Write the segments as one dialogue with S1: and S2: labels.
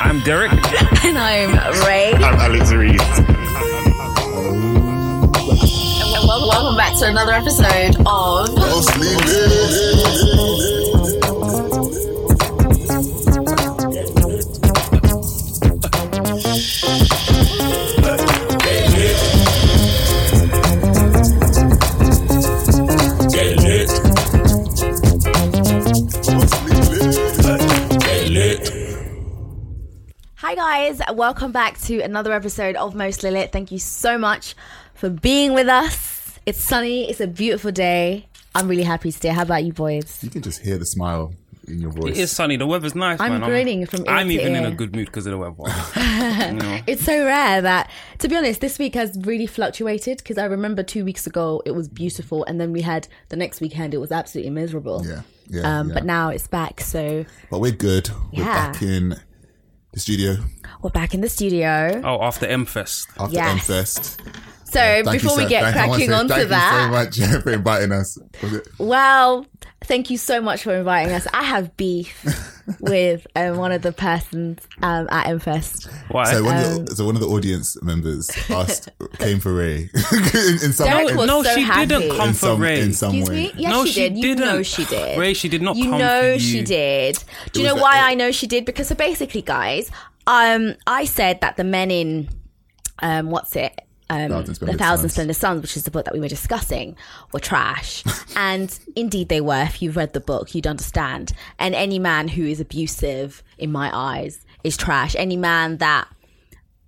S1: I'm Derek.
S2: And I'm Ray.
S3: I'm Alex Reed.
S2: And wel- welcome back to another episode of Hi guys, welcome back to another episode of Mostly Lit. Thank you so much for being with us. It's sunny, it's a beautiful day. I'm really happy today. How about you boys?
S3: You can just hear the smile in your voice.
S1: It is sunny. The weather's nice,
S2: I'm
S1: man.
S2: grinning from ear
S1: I'm
S2: to
S1: even in a good mood because of the weather. you know?
S2: It's so rare that, to be honest, this week has really fluctuated because I remember two weeks ago it was beautiful, and then we had the next weekend it was absolutely miserable.
S3: Yeah, yeah,
S2: Um,
S3: yeah.
S2: But now it's back, so
S3: But we're good. We're
S2: Yeah.
S3: back in the studio
S2: we're back in the studio.
S1: Oh, after M Fest.
S3: after
S2: Yes.
S3: M Fest.
S2: So
S3: Thank you
S2: before we
S3: so-
S2: get
S3: thank- I wanna
S2: cracking
S3: say
S2: on to that, thank
S3: you so much for inviting us.
S2: Well, thank you so much for inviting us. I have beef with um, one of the persons um, at MFest.
S1: Why?
S3: So one,
S2: Um,
S3: of the, so one of the audience members asked, came for Ray in, in some
S2: Derek
S3: in,
S2: was
S1: no,
S2: so
S1: she
S2: happy.
S1: didn't come for
S3: some,
S1: Ray.
S3: in some
S2: Excuse
S3: way.
S2: me? Yes,
S1: No,
S2: she,
S1: she
S2: did. You
S1: didn't.
S2: know she did.
S1: Ray, she did not
S2: You
S1: come
S2: know
S1: for
S2: she
S1: you.
S2: did. Do you know why
S3: it-
S2: I know she did? Because so basically, guys, um, I said that the men in um, what's it? Um,
S3: Thousand
S2: the Thousand
S3: Suns.
S2: Splendid Suns, which is the book that we were discussing, were trash. and indeed they were. If you've read the book, you'd understand. And any man who is abusive, in my eyes, is trash. Any man that,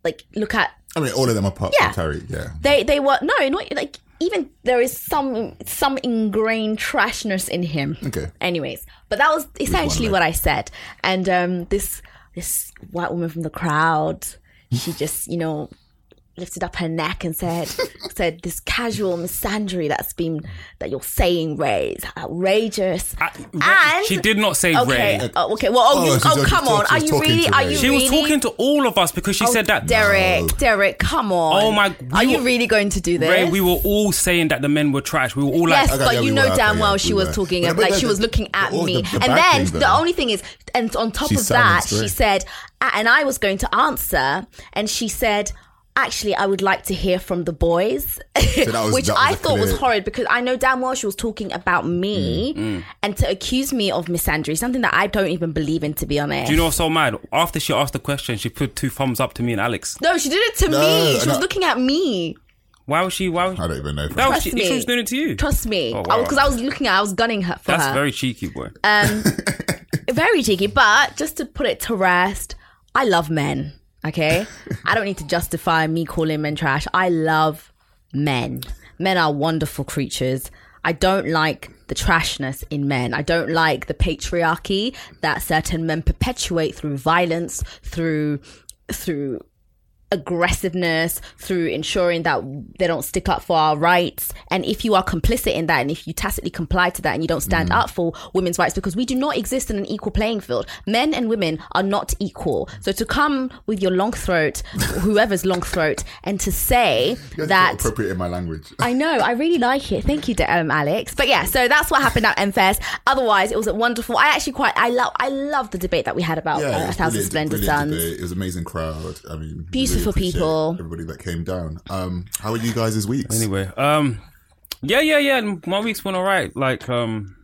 S2: like, look at
S3: I mean, all of them are part
S2: Yeah.
S3: of Carrie. Yeah.
S2: they they were no not like even there is some some ingrained trashness in him
S3: Okay.
S2: anyways but that was essentially what i said and um this this white woman from the crowd she just you know lifted up her neck and said said this casual misandry that's been that you're saying ray is outrageous
S1: I-
S2: and
S1: she did not say
S2: okay
S1: Ray.
S2: oh, okay well oh,
S3: Oh,
S2: you, oh come on are you really are you
S1: She was talking to all of us because she oh, said that.
S2: Derek, Derek, come on.
S1: Oh my- we
S2: Are you
S1: were-
S2: really going to do this?
S1: Ray, we were all saying that the men were trash. We were all like,
S2: Yes,
S3: Okay,
S2: but
S3: yeah,
S2: you
S3: we
S2: know damn
S3: okay,
S2: well
S3: yeah,
S2: she
S3: we
S2: was
S3: were.
S2: talking
S3: But-
S2: like
S3: but
S2: she
S3: the-
S2: was looking at
S3: the-
S2: me,
S3: the- the
S2: and then
S3: things,
S2: the only thing is, and on top of that, she said, and I was going to answer, and she said. Actually, I would like to hear from the boys,
S3: that was-
S2: which
S3: I was
S2: I
S3: a
S2: thought was horrid because I know damn well she was talking about me,
S3: Mm,
S2: and to accuse me of misandry, something that I don't even believe in, to be honest.
S1: Do you know what's so mad? After she asked the question, she put two thumbs up to me and Alex.
S2: no, she did it to
S3: No,
S2: me. She
S3: no.
S2: was looking at me.
S1: Why was she? Why? Was,
S3: I don't even know.
S1: that was
S2: Trust
S1: she,
S2: me.
S1: she was doing it to you.
S2: Trust me,
S1: Oh,
S2: because
S1: wow.
S2: I was looking at, I was gunning her for
S1: That's
S2: her.
S1: very cheeky, boy.
S2: Um, very cheeky, but just to put it to rest, I love men. Okay, I don't need to justify me calling men trash. I love men. Men are wonderful creatures. I don't like the trashness in men. I don't like the patriarchy that certain men perpetuate through violence, through through aggressiveness through ensuring that they don't stick up for our rights and if you are complicit in that and if you tacitly comply to that and you don't stand
S3: Mm.
S2: up for women's rights because we do not exist in an equal playing field men and women are not equal so to come with your long throat whoever's long throat and to say that
S3: appropriate in my language.
S2: I know. I really like it. Thank you, um, Alex. But yeah, so that's what happened at MFest. Otherwise, it was a wonderful. I actually quite. I love. I love the debate that we had about
S3: Yeah,
S2: uh, A Thousand Splendid
S3: brilliant
S2: Suns.
S3: debate. It was an amazing crowd. I mean,
S2: Beautiful for people.
S3: Everybody that came down. Um, how are you guys this week?
S1: Anyway, um, yeah, yeah, yeah. My week's been alright. Like, um,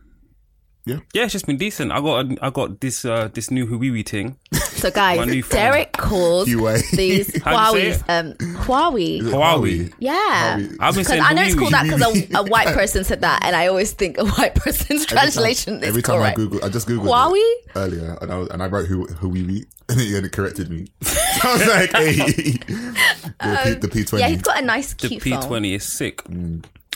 S3: Yeah.
S1: yeah, it's just been decent. I got, I got this, uh, this new Huawei thing.
S2: So guys,
S1: My new phone.
S2: Derek calls
S3: Huawei.
S1: How
S2: these
S1: do you
S2: Huawei,
S1: say
S2: um, Huawei.
S1: Huawei.
S2: Yeah,
S3: Huawei.
S1: I've been
S2: because
S1: saying
S2: I know it's called that because a, a white person said that, and I always think a white person's
S3: Every time-
S2: translation is
S3: Every time
S2: correct.
S3: I Google, I just Googled
S2: Huawei?
S3: it earlier, and I was, and I wrote who who we meet, and it, it corrected me. I was like, hey, the P twenty.
S2: yeah, he's got a nice,
S1: The
S2: cute
S1: P
S2: phone.
S1: twenty is sick.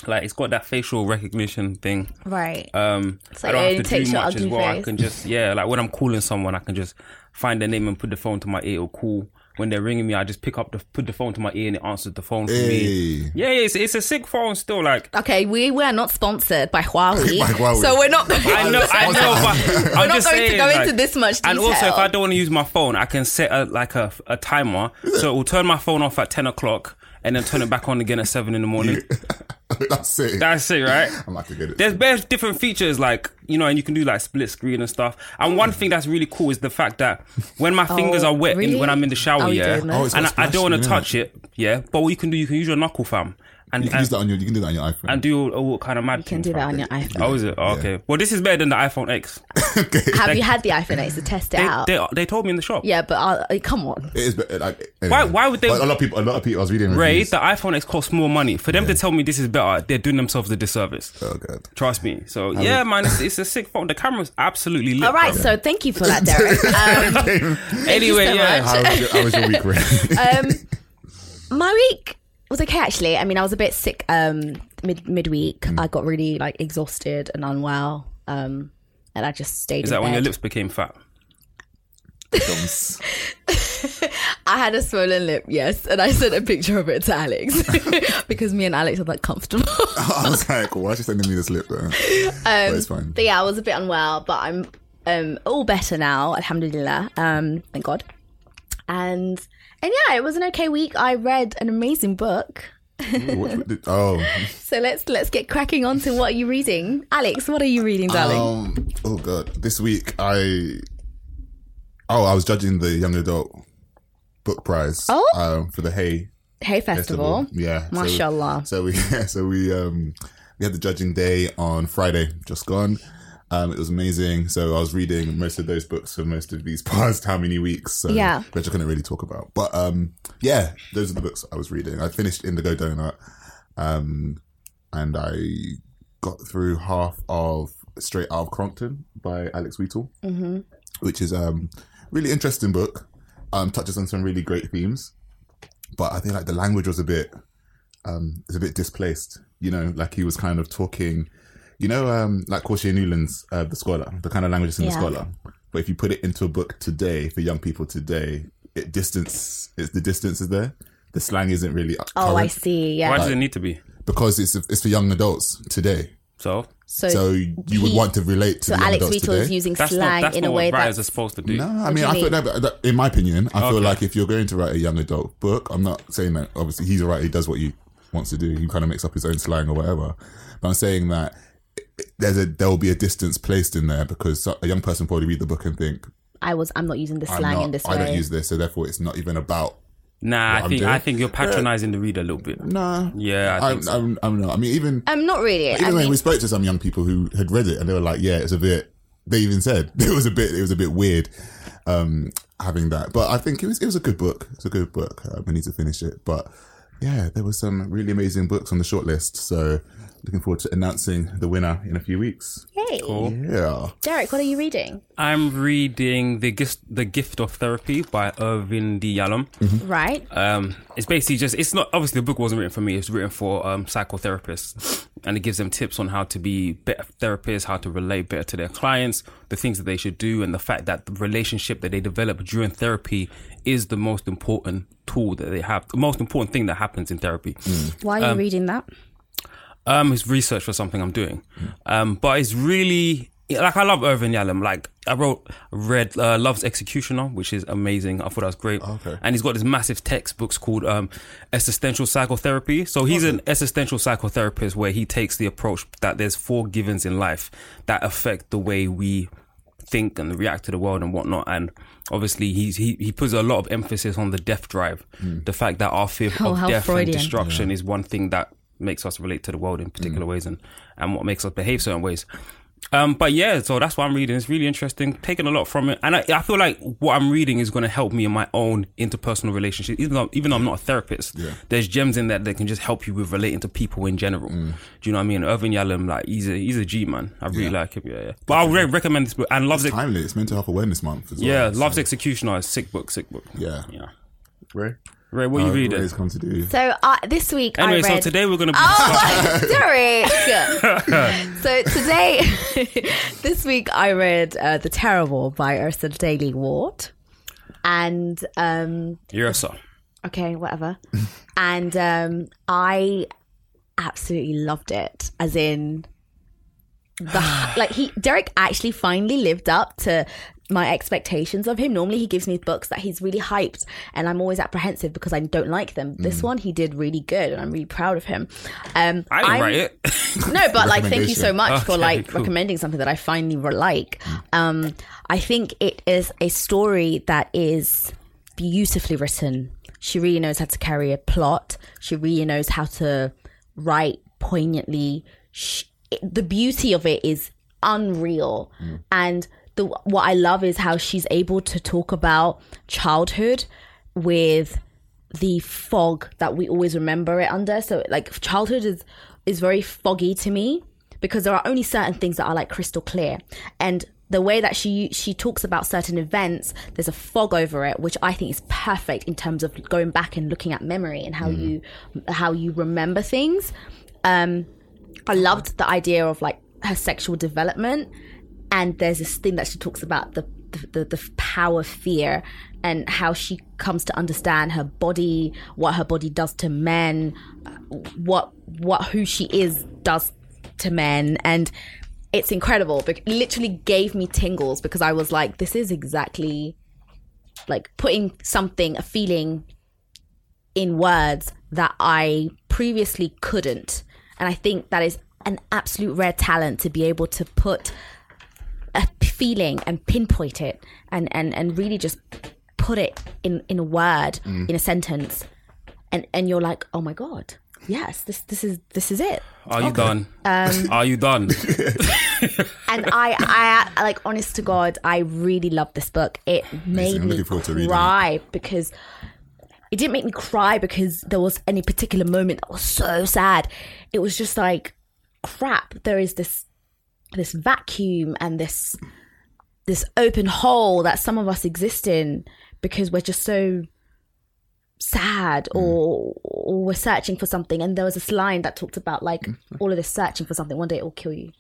S1: Like, it's got that facial recognition thing.
S2: Right.
S1: Um,
S2: like
S1: I don't
S2: it
S1: have to
S2: takes
S1: do
S2: your
S1: much as
S2: ugly
S1: well. I can just yeah, like when I'm calling someone, I can just find their name and put the phone to my ear or call. When they're ringing me, I just pick up the put the phone to my ear and it answers the phone for me. Yeah, yeah, it's, it's a sick phone still. Like
S2: Okay, we were not sponsored by Huawei,
S3: By Huawei.
S2: so we're not.
S1: I know, I know, but I'm
S2: not
S1: just
S2: going to go
S1: like-
S2: into this much Detail.
S1: And also, if. I don't want to use my phone, I can set a, like a, a timer, so it will turn my phone off at ten o'clock and then turn it back on again at seven in the morning.
S3: That's it.
S1: That's it, right?
S3: I'm about to get it.
S1: There's various different features, like you know, and you can do like split screen and stuff. And one thing that's really cool is the fact that when my fingers are wet in,
S2: Oh,
S1: when I'm in the shower,
S2: Oh,
S1: yeah.
S3: Oh,
S1: and I, I don't want to touch it, yeah. But what you can do, you can use your knuckle, fam, and
S3: you can
S1: and,
S3: use that on your. You can do that on your iPhone.
S1: and do all, all kind of mad.
S2: You can
S1: things,
S2: do that
S1: fam.
S2: on your iPhone.
S1: Oh, is it? Oh, okay. Well, this is better than the iPhone X.
S3: okay.
S2: Have you had the iPhone X to test it
S1: They,
S2: out?
S1: they, they told me in the shop.
S2: yeah, but uh, come on.
S3: It is better. Like,
S1: Why- why would they-
S3: But a lot of people. A lot of people. I was reading.
S1: Ray,
S3: reviews.
S1: the iPhone X costs more money. For them to tell me this is better, they're doing themselves a disservice.
S3: Oh god.
S1: Trust me. So yeah, man, it's, it's a sick phone. The camera's absolutely lit.
S2: All right,
S1: bro.
S2: so thank you for that, Derek. Um,
S1: anyway,
S2: so
S1: yeah.
S3: How was your, how was your week, Ray?
S2: um, my week was okay actually. I mean, I was a bit sick um, mid midweek.
S1: Mm.
S2: I got really like exhausted and unwell, um, and I just stayed.
S1: Is
S2: in
S1: that when your lips became fat?
S3: Thumbs.
S2: I had a swollen lip, yes, and I sent a picture of it to Alex because me and Alex are like comfortable.
S3: I was like, why is she sending me this lip? Though?
S2: Um,
S3: but it's fine.
S2: But yeah, I was a bit unwell, but I'm um, all better now, alhamdulillah. Um, thank God. And and yeah, it was an okay week. I read an amazing book.
S3: What- what- oh,
S2: So let's let's get cracking on to what are you reading, Alex? What are you reading, darling?
S3: um, oh god. This week I. Oh, I was judging the young adult book prize.
S2: Oh.
S3: um, for the Hay
S2: Hay festival.
S3: Yeah, so-
S2: Mashallah.
S3: So we, yeah, so we, um, we had the judging day on Friday, just gone. Um, it was amazing. So I was reading most of those books for most of these past how many weeks. So,
S2: Yeah.
S3: which I couldn't really talk about. But um, yeah, those are the books I was reading. I finished Indigo Donut, um, and I got through half of Straight Out of Crongton by Alex Wheatle, mm-hmm. which is um really interesting book. Um, touches on some really great themes, but I think like the language was a bit um is a bit displaced. You know, like he was kind of talking, you know, um like Courttia Newland's uh, The Scholar, the kind of language that's in
S2: Yeah.
S3: The Scholar. But if you put it into a book today for young people today, it distance it's the distance is there. The slang isn't really
S2: Oh, I
S3: current
S2: see.
S1: Why
S2: Yeah.
S1: does it need to be?
S3: because it's it's for young adults today.
S1: So
S2: So,
S3: So you would want to relate to
S2: so
S3: the young
S2: Alex
S3: adults
S2: Wheatle
S3: today.
S2: is using
S1: that's
S2: slang
S1: not
S2: in a way
S1: what writers are supposed to do.
S3: No, I mean, I feel
S2: mean?
S3: that, that- in my opinion, I feel like if you're going to write a young adult book, I'm not saying that obviously he's a writer, he does what he wants to do, he kind of makes up his own slang or whatever. But I'm saying that there's a there will be a distance placed in there because a young person probably read the book and think
S2: I was. I'm not using the slang
S3: not,
S2: in this
S3: I
S2: way.
S3: don't use this, so therefore it's not even about.
S1: Nah,
S3: What
S1: I
S3: I'm
S1: think
S3: doing?
S1: I think you're patronizing the reader a little bit.
S3: Nah,
S1: Yeah, I
S3: I'm,
S1: think so.
S3: I'm, I'm not. I mean, even
S2: um, not really. I
S3: when
S2: mean,
S3: we spoke to some young people who had read it and they were like, yeah, it's a bit. They even said it was a bit. It was a bit weird um, having that, but I think it was. It was a good book. It's a good book. Uh, we need to finish it, but yeah, there were some really amazing books on the shortlist. So looking forward to announcing the winner in a few weeks.
S2: hey,
S3: Yeah.
S2: Derek, what are you reading?
S1: I'm reading the gift the gift of therapy by Irvin D. Yalom.
S2: Right.
S1: Um, it's basically just it's not obviously the book wasn't written for me. It's written for um, psychotherapists, and it gives them tips on how to be better therapists, how to relate better to their clients, the things that they should do, and the fact that the relationship that they develop during therapy is the most important tool that they have, the most important thing that happens in therapy.
S2: Why are you reading that?
S1: Um, it's research for something I'm doing. Um, but it's really like I love Irvin Yalom. Like I wrote, read uh, Love's Executioner, which is amazing. I thought that was great.
S3: Okay.
S1: And he's got this massive textbooks called um, Existential Psychotherapy. So he's an existential psychotherapist where he takes the approach that there's four givens in life that affect the way we think and react to the world and whatnot. And obviously, he's he he puts a lot of emphasis on the death drive, the fact that our fear
S2: Oh,
S1: of death
S2: Freudian.
S1: and destruction is one thing that makes us relate to the world in particular ways and and what makes us behave certain ways. Um, but yeah, so that's what I'm reading. It's really interesting, taking a lot from it, and I, I feel like what I'm reading is going to help me in my own interpersonal relationship. Even though, even though I'm not a therapist, there's gems in that that can just help you with relating to people in general. Do you know what I mean? Irvin Yalom, like he's a he's a G man. I really like him. Yeah, yeah. But I would re- recommend this book and loves it.
S3: Timely. It's Mental Health Awareness Month as well.
S1: Yeah,
S3: so-
S1: loves Executioner. Sick book, sick book.
S3: Yeah.
S1: yeah.
S3: Ray?
S1: Ray, what are you
S3: Uh,
S1: reading?
S3: Ray's come to do.
S2: So uh, this week
S1: Anyway,
S2: I
S1: so today we're gonna be
S2: Oh, Derek. so today, this week I read uh, The Terrible by Yrsa Daley-Ward, and um,
S1: Yes, sir.
S2: okay, whatever. and um, I absolutely loved it. As in, the like he Derek actually finally lived up to my expectations of him. Normally, he gives me books that he's really hyped, and I'm always apprehensive because I don't like them. This one he did really good, and I'm really proud of him. Um,
S1: I didn't
S2: I'm-
S1: write it.
S2: no, but like, thank you so
S3: Recommendation.
S2: much for like
S1: cool.
S2: recommending something that I finally re- like. Um, I think it is a story that is beautifully written. She really knows how to carry a plot. She really knows how to write poignantly. Sh it, the beauty of it is unreal, and the what I love is how she's able to talk about childhood with the fog that we always remember it under. So like childhood is is very foggy to me because there are only certain things that are like crystal clear. And the way that she she talks about certain events, there's a fog over it, which I think is perfect in terms of going back and looking at memory and how you how you remember things. Um I loved the idea of like her sexual development, and there's this thing that she talks about the the, the, power of fear and how she comes to understand her body, what her body does to men, what what who she is does to men, and it's incredible. It literally gave me tingles because I was like, this is exactly like putting something, a feeling in words that I previously couldn't. And I think that is an absolute rare talent to be able to put feeling and pinpoint it and, and, and really just put it in, in a word, in a sentence. And, and you're like, oh my God, yes, this, this is, this is it.
S1: Are you done?
S2: Um,
S1: Are you done?
S2: and I, I, I, like, honest to God, I really loved this book. It made me
S3: looking forward to reading it.
S2: cry because it didn't make me cry because there was any particular moment that was so sad. It was just like, crap. There is this, this vacuum and this, this open hole that some of us exist in because we're just so sad hmm. or, or we're searching for something. And there was this line that talked about like mm-hmm. all of this searching for something one day it will kill you.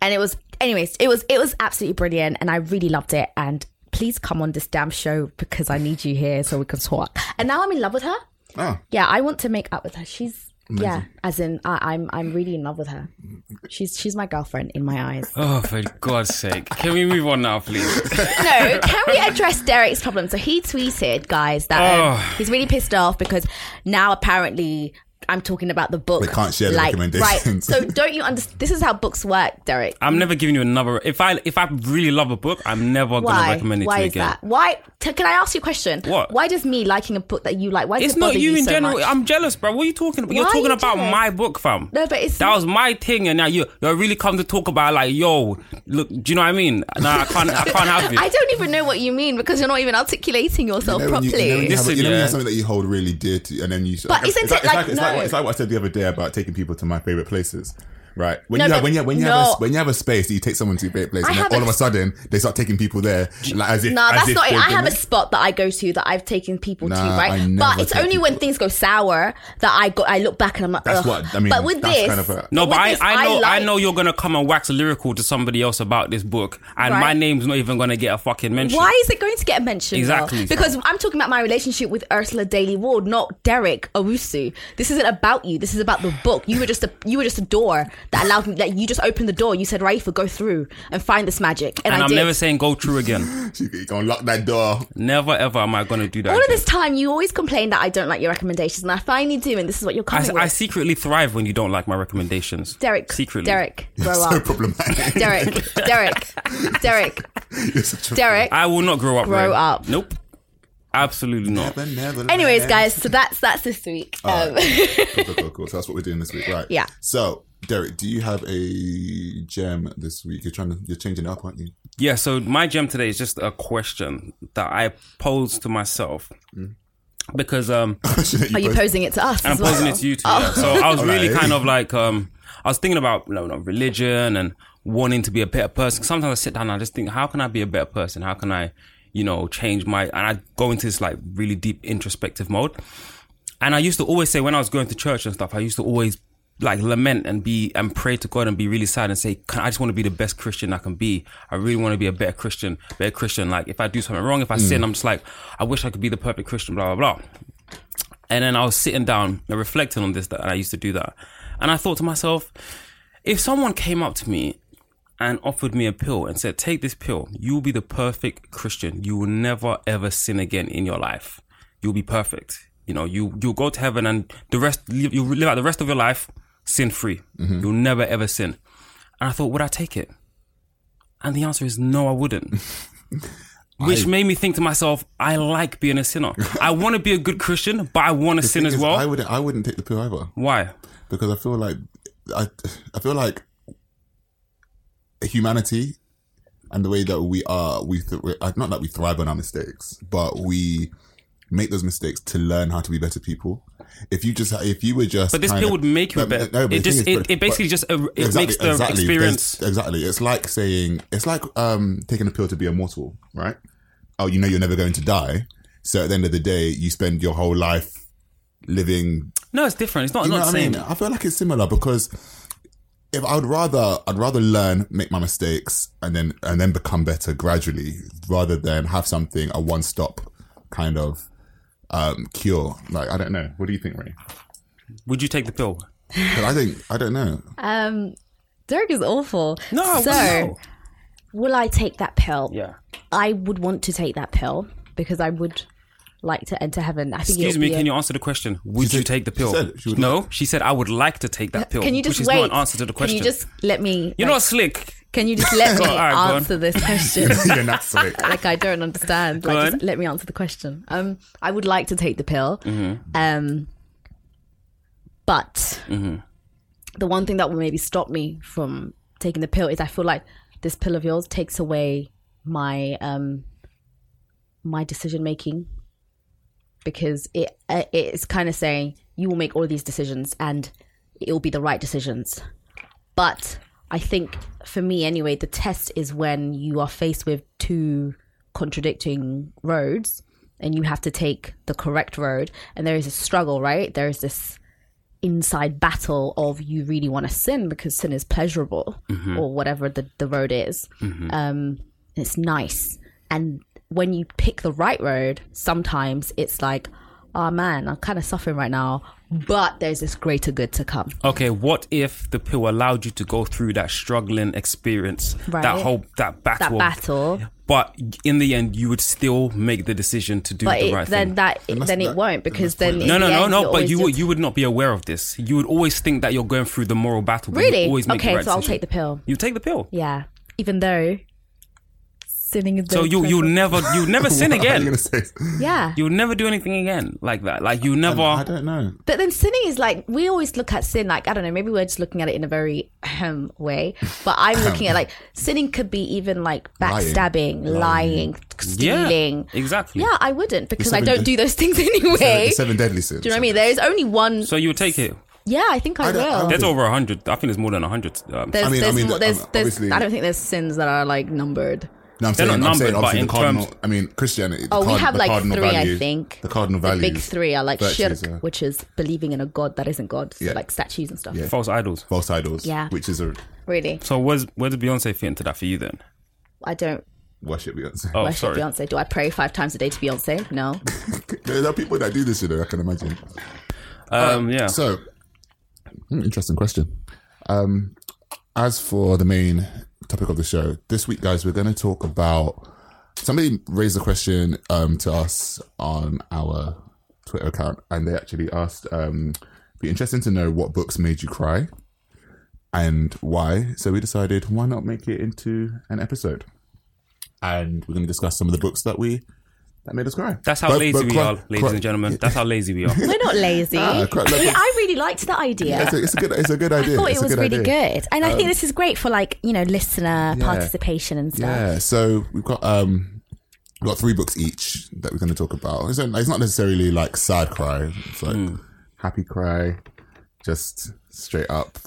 S2: And it was anyways it was it was absolutely brilliant. And i really loved it. And please come on this damn show because i need you here so we can talk. And now i'm in love with her.
S3: Oh,
S2: yeah i want to make up with her. She's yeah as in I, i'm i'm really in love with her she's she's my girlfriend in my eyes
S1: oh, for God's sake! Can we move on now, please?
S2: no, can we address Derek's problem? So he tweeted, guys, that um,
S1: Oh.
S2: he's really pissed off because now apparently I'm talking about the book.
S3: We can't share the
S2: like, Right. So don't you understand? This is how books work, Derek.
S1: I'm never giving you another. If I if I really love a book, I'm never gonna recommend it
S2: Why
S1: to you
S2: is
S1: again.
S2: that? Why? T- can I ask you a question?
S1: What?
S2: Why does me liking a book that you like? Why does
S1: It's
S2: it
S1: not
S2: bother
S1: you in
S2: so
S1: general.
S2: much?
S1: I'm jealous, bro. What are you talking about? You're talking
S2: you
S1: about
S2: jealous?
S1: my book, fam.
S2: No, but it's-
S1: that was my thing, and now you you really come to talk about like, yo, look. Do you know what I mean? Nah, I can't. I can't have it.
S2: I don't even know what you mean because you're not even articulating yourself
S3: You know when you,
S2: properly.
S3: you know you have,
S1: Listen,
S3: you know when you
S1: yeah.
S3: have something that you hold really dear to, and then you.
S2: But
S3: it's,
S2: isn't
S3: it's
S2: it
S3: like,
S2: like-
S3: it's, like, it's like what I said the other day about taking people to my favorite places. Right when
S2: No,
S3: you have
S2: but
S3: when you have, when you
S2: no.
S3: have a, when you have a space that you take someone to a favorite place,
S2: I
S3: and then all
S2: a-
S3: of a sudden they start taking people there, like as if
S2: No,
S3: as
S2: that's
S3: if
S2: not it. I have a spot that I go to that I've taken people to,
S3: Nah, I
S2: right? But it's
S3: take
S2: only when things go sour that I go. I look back and I'm like,
S3: That's
S2: Ugh.
S3: what- I mean,
S2: But with
S3: that's
S2: this,
S3: kind of a-
S1: No, but I,
S2: this,
S1: I know I,
S2: like-
S1: know you're gonna come and wax lyrical to somebody else about this book, and
S2: Right.
S1: my name's not even gonna get a fucking mention.
S2: Why is it going to get mentioned? though?
S1: Exactly.
S2: Because I'm talking about my relationship with Yrsa Daley-Ward, not Derek Owusu. This isn't about you. This is about the book. You were just a you were just a door that allowed me. That you just opened the door. You said, "Raifa, go through and find this magic." And,
S1: And
S2: I
S1: I'm
S2: did.
S1: never saying go through again.
S3: She gonna lock that door.
S1: never ever am I gonna do that.
S2: all of this time, you always complain that I don't like your recommendations, and I finally do, and this is what you're
S1: I,
S2: coming with.
S1: I secretly thrive when you don't like my recommendations.
S2: Derek,
S1: secretly.
S2: Derek, grow
S3: so
S2: up.
S3: problematic.
S2: Derek, Derek, Derek.
S3: You're such a
S2: Derek.
S1: I will not grow up.
S2: Grow
S1: Ray.
S2: up.
S1: Nope. Absolutely not.
S3: Never, never
S2: Anyways, guys, so that's that's this week. Um,
S3: Cool, cool, cool, cool. So that's what we're doing this week, right?
S2: Yeah.
S3: So, Derek, do you have a gem this week? You're trying to, you're changing it up, aren't you?
S1: Yeah, so my gem today is just a question that I posed to myself because um
S2: are you posing it to us?
S1: I'm
S2: as well?
S1: posing it to you too. yeah. So I was really
S3: Alright.
S1: kind of like um I was thinking about you know, you know, religion and wanting to be a better person. Sometimes I sit down and I just think, how can I be a better person? How can I, you know, change my and I go into this like really deep introspective mode. And I used to always say when I was going to church and stuff, I used to always like lament and be and pray to God and be really sad and say, "Can- I just want to be the best Christian I can be. I really want to be a better Christian, better Christian. Like if I do something wrong, if I sin, mm. I'm just like, I wish I could be the perfect Christian, blah, blah, blah. And then I was sitting down and reflecting on this that I used to do that. And I thought to myself, if someone came up to me and offered me a pill and said, Take this pill, you will be the perfect Christian. You will never ever sin again in your life. You'll be perfect. You know, you you'll go to heaven and the rest you'll live out the rest of your life sin free. Mm-hmm. You'll never ever sin. And I thought, would I take it? And the answer is no, I wouldn't. Which made me think to myself, I like being a sinner. I want to be a good Christian, but I want to sin as
S3: is,
S1: well.
S3: I wouldn't, I wouldn't take the pill either
S1: Why?
S3: because I feel like, I, I feel like humanity and the way that we are, we, th- not that we thrive on our mistakes, but we make those mistakes to learn how to be better people. If you just, if you were just,
S1: But this
S3: kind
S1: pill would make you better.
S3: no,
S1: it just
S3: is,
S1: it,
S3: but-
S1: it basically
S3: but-
S1: just uh, it
S3: Exactly,
S1: makes the
S3: exactly.
S1: experience.
S3: There's- exactly. It's like saying it's like um taking a pill to be immortal, right? Oh, you know you're never going to die. So at the end of the day, you spend your whole life living.
S1: No, it's different. It's not
S3: You know
S1: not
S3: I mean? I feel like it's similar because if I'd rather I'd rather learn, make my mistakes, and then and then become better gradually, rather than have something a one stop kind of um cure. Like I don't know. What do you think, Ray?
S1: Would you take the pill?
S3: 'Cause I think I don't know.
S2: Um, Derek is awful.
S1: No.
S2: So,
S1: wouldn't
S2: will I take that pill?
S1: Yeah.
S2: I would want to take that pill because I would like to enter heaven. I think
S1: Excuse me.
S2: be a-
S1: Can you answer the question? Would you
S3: said-
S1: take the
S3: she
S1: pill?
S3: said she would
S1: no. She said I would like to take that pill.
S2: Can you just
S1: which is
S2: wait?
S1: not an answer to the question.
S2: Can you just let me?
S1: You're
S2: like,
S1: not slick.
S2: Can you just let me
S1: alright,
S2: answer this question?
S3: You're not slick.
S2: like I don't understand.
S1: Go
S2: Like, let me answer the question. Um, I would like to take the pill.
S1: Mm-hmm.
S2: Um, but
S1: Mm-hmm.
S2: the one thing that will maybe stop me from taking the pill is I feel like this pill of yours takes away my um my decision making because it uh, it's kind of saying you will make all these decisions and it will be the right decisions. But I think for me anyway, the test is when you are faced with two contradicting roads and you have to take the correct road and there is a struggle, right? There is this inside battle of you really want to sin because sin is pleasurable mm-hmm. or whatever the, the road is. Mm-hmm. Um, it's nice. And when you pick the right road, sometimes it's like, oh man, I'm kind of suffering right now, but there's this greater good to come.
S1: Okay, what if the pill allowed you to go through that struggling experience,
S2: Right.
S1: that whole that battle,
S2: That battle,
S1: but in the end, you would still make the decision to do
S2: but
S1: the
S2: it,
S1: right
S2: then
S1: thing.
S2: that
S3: that's-
S2: then it won't because then
S3: that's
S1: no, no,
S2: the
S1: no,
S2: end,
S1: no. But you would
S2: just-
S1: you would not be aware of this. You would always think that you're going through the moral battle. But
S2: really
S1: always make the
S2: okay.
S1: right
S2: so I'll
S1: decision.
S2: take the pill.
S1: You take the pill.
S2: Yeah, even though sinning is
S1: So you you never you never sin
S3: What are you
S1: again.
S2: yeah.
S1: You never do anything again like that. Like you never.
S3: I don't know.
S2: But then sinning is like we always look at sin like I don't know maybe we're just looking at it in a very um, way, but I'm looking at like sinning could be even like
S3: Lying.
S2: backstabbing, lying, stealing.
S1: Yeah, exactly.
S2: Yeah, I wouldn't because I don't
S3: de-
S2: do those things anyway.
S3: the seven deadly sins.
S2: Do you know what I mean? There is only one.
S1: So you would take it.
S2: Yeah, I think I,
S3: I
S2: will.
S1: There's over a hundred. I think there's more than a hundred. Um,
S2: There's,
S3: I mean- I mean,
S2: there's, there's, I don't think there's sins that are like numbered.
S3: No, I'm
S1: They're
S3: saying,
S1: not
S3: I'm saying
S1: numbered, but
S3: obviously
S1: in
S3: the cardinal.
S1: terms-
S3: I mean, Christianity. the
S2: Oh, we have
S3: the
S2: like
S3: cardinal
S2: three, I think.
S3: The cardinal values.
S2: The big three are like
S3: virtues,
S2: shirk,
S3: uh,
S2: which is believing in a god that isn't God, so
S3: Yeah.
S2: like statues and stuff.
S3: Yeah.
S1: false idols.
S3: false idols.
S2: Yeah.
S3: Which is a
S2: Really,
S1: So where's where does Beyonce fit into that for you then?
S2: I don't
S3: worship Beyonce.
S1: Oh,
S2: worship
S1: sorry.
S2: Beyonce. Do I pray five times a day to Beyonce? No.
S3: there are people that do this, you know. I can imagine.
S1: Um, yeah.
S3: So, hmm, interesting question. Um, as for the main topic of the show, this week, guys, we're going to talk about. Somebody raised a question um, to us on our Twitter account, and they actually asked, um, "Be interesting to know what books made you cry and why." So we decided, why not make it into an episode? and we're going to discuss some of the books that we that made us cry.
S1: That's how
S3: But-
S1: lazy
S3: but
S1: we
S3: cry-
S1: are, ladies
S3: cry-
S1: and gentlemen. That's how lazy we are.
S2: We're not lazy.
S3: Ah, quite- like-
S2: I really liked the idea.
S3: It's a, it's a good. It's a good idea.
S2: I thought
S3: It's
S2: it
S3: a
S2: was
S3: good
S2: really
S3: idea. Um,
S2: good, and I think this is great for like you know listener participation and stuff.
S3: Yeah. So we've got um we've got three books each that we're going to talk about. It's, it's not necessarily like sad cry. It's like
S1: Hmm.
S3: happy cry, just straight up.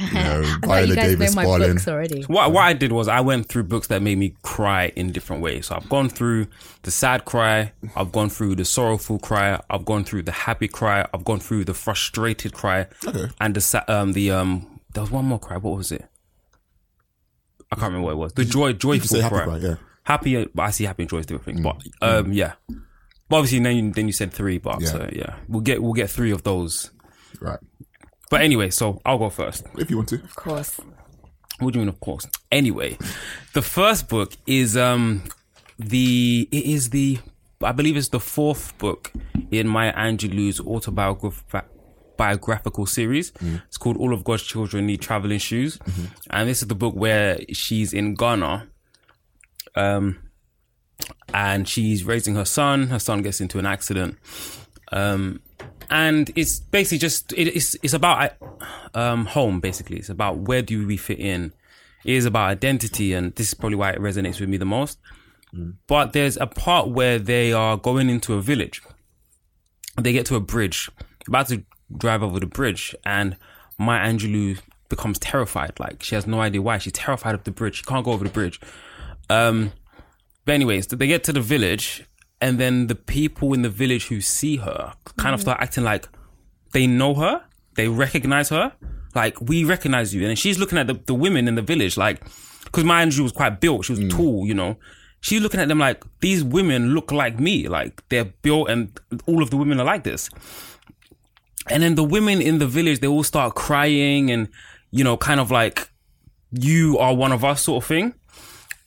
S3: You know,
S2: I thought
S3: Viola
S2: you guys
S3: Davis
S2: know my
S3: falling.
S2: books already.
S1: What what I did was I went through books that made me cry in different ways. So I've gone through the sad cry, I've gone through the sorrowful cry, I've gone through the happy cry, I've gone through the frustrated cry,
S3: Okay.
S1: and the um the um there was one more cry. What was it? I can't remember what it was. The joy
S3: You can
S1: joyful
S3: say happy
S1: cry.
S3: cry. Yeah.
S1: Happy, but I see happy and joy is different things. But um yeah, but obviously then you, then you said three, but
S3: Yeah.
S1: yeah. yeah, we'll get we'll get three of those.
S3: Right.
S1: But anyway, so I'll go first.
S3: If you want to.
S2: Of course.
S1: What do you mean, of course? Anyway, the first book is um the it is the I believe it's the fourth book in Maya Angelou's autobiographical biographical series. It's called All of God's Children Need Traveling Shoes, and this is the book where she's in Ghana, um, and she's raising her son. Her son gets into an accident, um, and it's basically just it, it's it's about um, home. Basically, it's about where do we fit in. It is about identity, and this is probably why it resonates with me the most. But there's a part where they are going into a village. They get to a bridge, about to drive over the bridge, and Maya Angelou becomes terrified. Like she has no idea why. She's terrified of the bridge. She can't go over the bridge. Um, but anyways, they get to the village, and then the people in the village who see her kind of mm-hmm. start acting like they know her, they recognize her. Like we recognize you, and she's looking at the, the women in the village, like because Maya Angelou was quite built. She was mm. tall, you know. She's looking at them like these women look like me, like they're built, and all of the women are like this. And then the women in the village, they all start crying and, you know, kind of like, you are one of us sort of thing.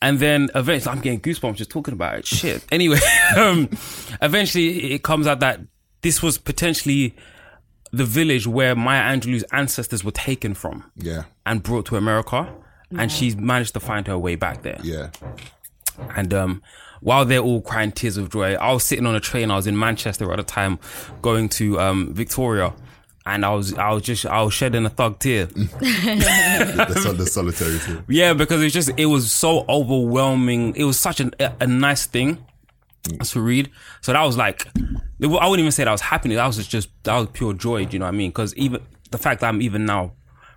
S1: And then eventually, I'm getting goosebumps just talking about it. Shit. Anyway, um, eventually it comes out that this was potentially the village where Maya Angelou's ancestors were taken from
S3: Yeah.
S1: and brought to America. And she's managed to find her way back there.
S3: Yeah.
S1: And um, while they're all crying tears of joy, I was sitting on a train. I was in Manchester at the time, going to um, Victoria, and I was I was just I was shedding a thug tear.
S3: The, the solitary too.
S1: yeah, because it was just it was so overwhelming. It was such an, a, a nice thing to read. So that was like I wouldn't even say that was happiness. That was just that was pure joy. Do you know what I mean? Because even the fact that I'm even now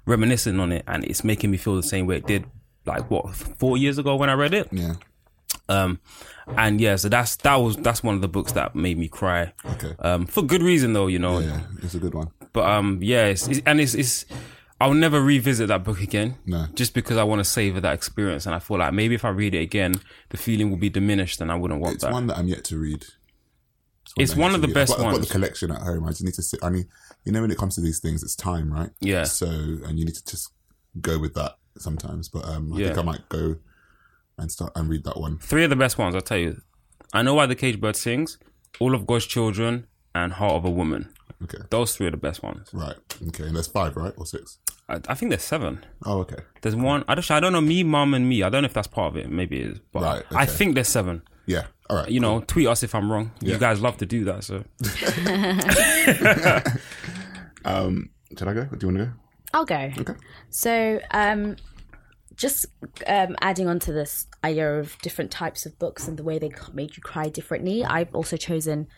S1: reminiscing on it and it's making me feel the same way it did like what four years ago when I read it.
S3: Yeah.
S1: Um, and yeah, so that's that was that's one of the books that made me cry.
S3: Okay.
S1: Um, for good reason though, you know.
S3: Yeah. It's a good one.
S1: But um, yeah, it's, it's, and it's it's I'll never revisit that book again.
S3: No.
S1: Just because I want to savor that experience, and I feel like maybe if I read it again, the feeling will be diminished, and I wouldn't want
S3: It's
S1: that.
S3: It's one that I'm yet to read.
S1: It's one of the
S3: read. I've
S1: best
S3: got, I've got the collection at home. I just need to sit. I need, you know, when it comes to these things, it's time, right?
S1: Yeah.
S3: So, and you need to just go with that sometimes. But um, I
S1: Yeah.
S3: think I might go and start and read that one.
S1: Three of the best ones, I'll tell you. I know why the cage bird sings, all of God's children, and heart of a woman.
S3: Okay.
S1: Those three are the best ones.
S3: Right. Okay. And there's five, right, or six?
S1: I, I think there's seven.
S3: Oh, okay.
S1: There's one. I don't. I don't know. Me, mom, and me. I don't know if that's part of it. Maybe it is. But
S3: Right,
S1: I think there's seven.
S3: Yeah. All right.
S1: You know, tweet us if I'm wrong.
S3: Yeah.
S1: You guys love to do that. So
S3: Um, should I go? Or do you want to go?
S2: I'll go.
S3: Okay.
S2: So, um, just um, adding on to this idea of different types of books and the way they c- made you cry differently, I've also chosen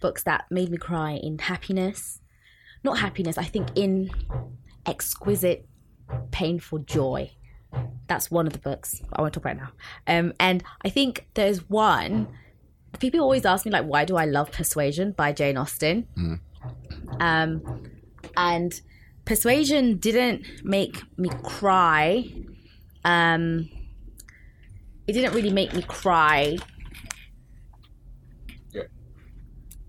S2: books that made me cry in happiness. Not happiness, I think in exquisite, painful joy. That's one of the books I want to talk about now. Um, and I think there's one. People always ask me like, why do I love Persuasion by Jane Austen? Um, and Persuasion didn't make me cry. Um, it didn't really make me cry.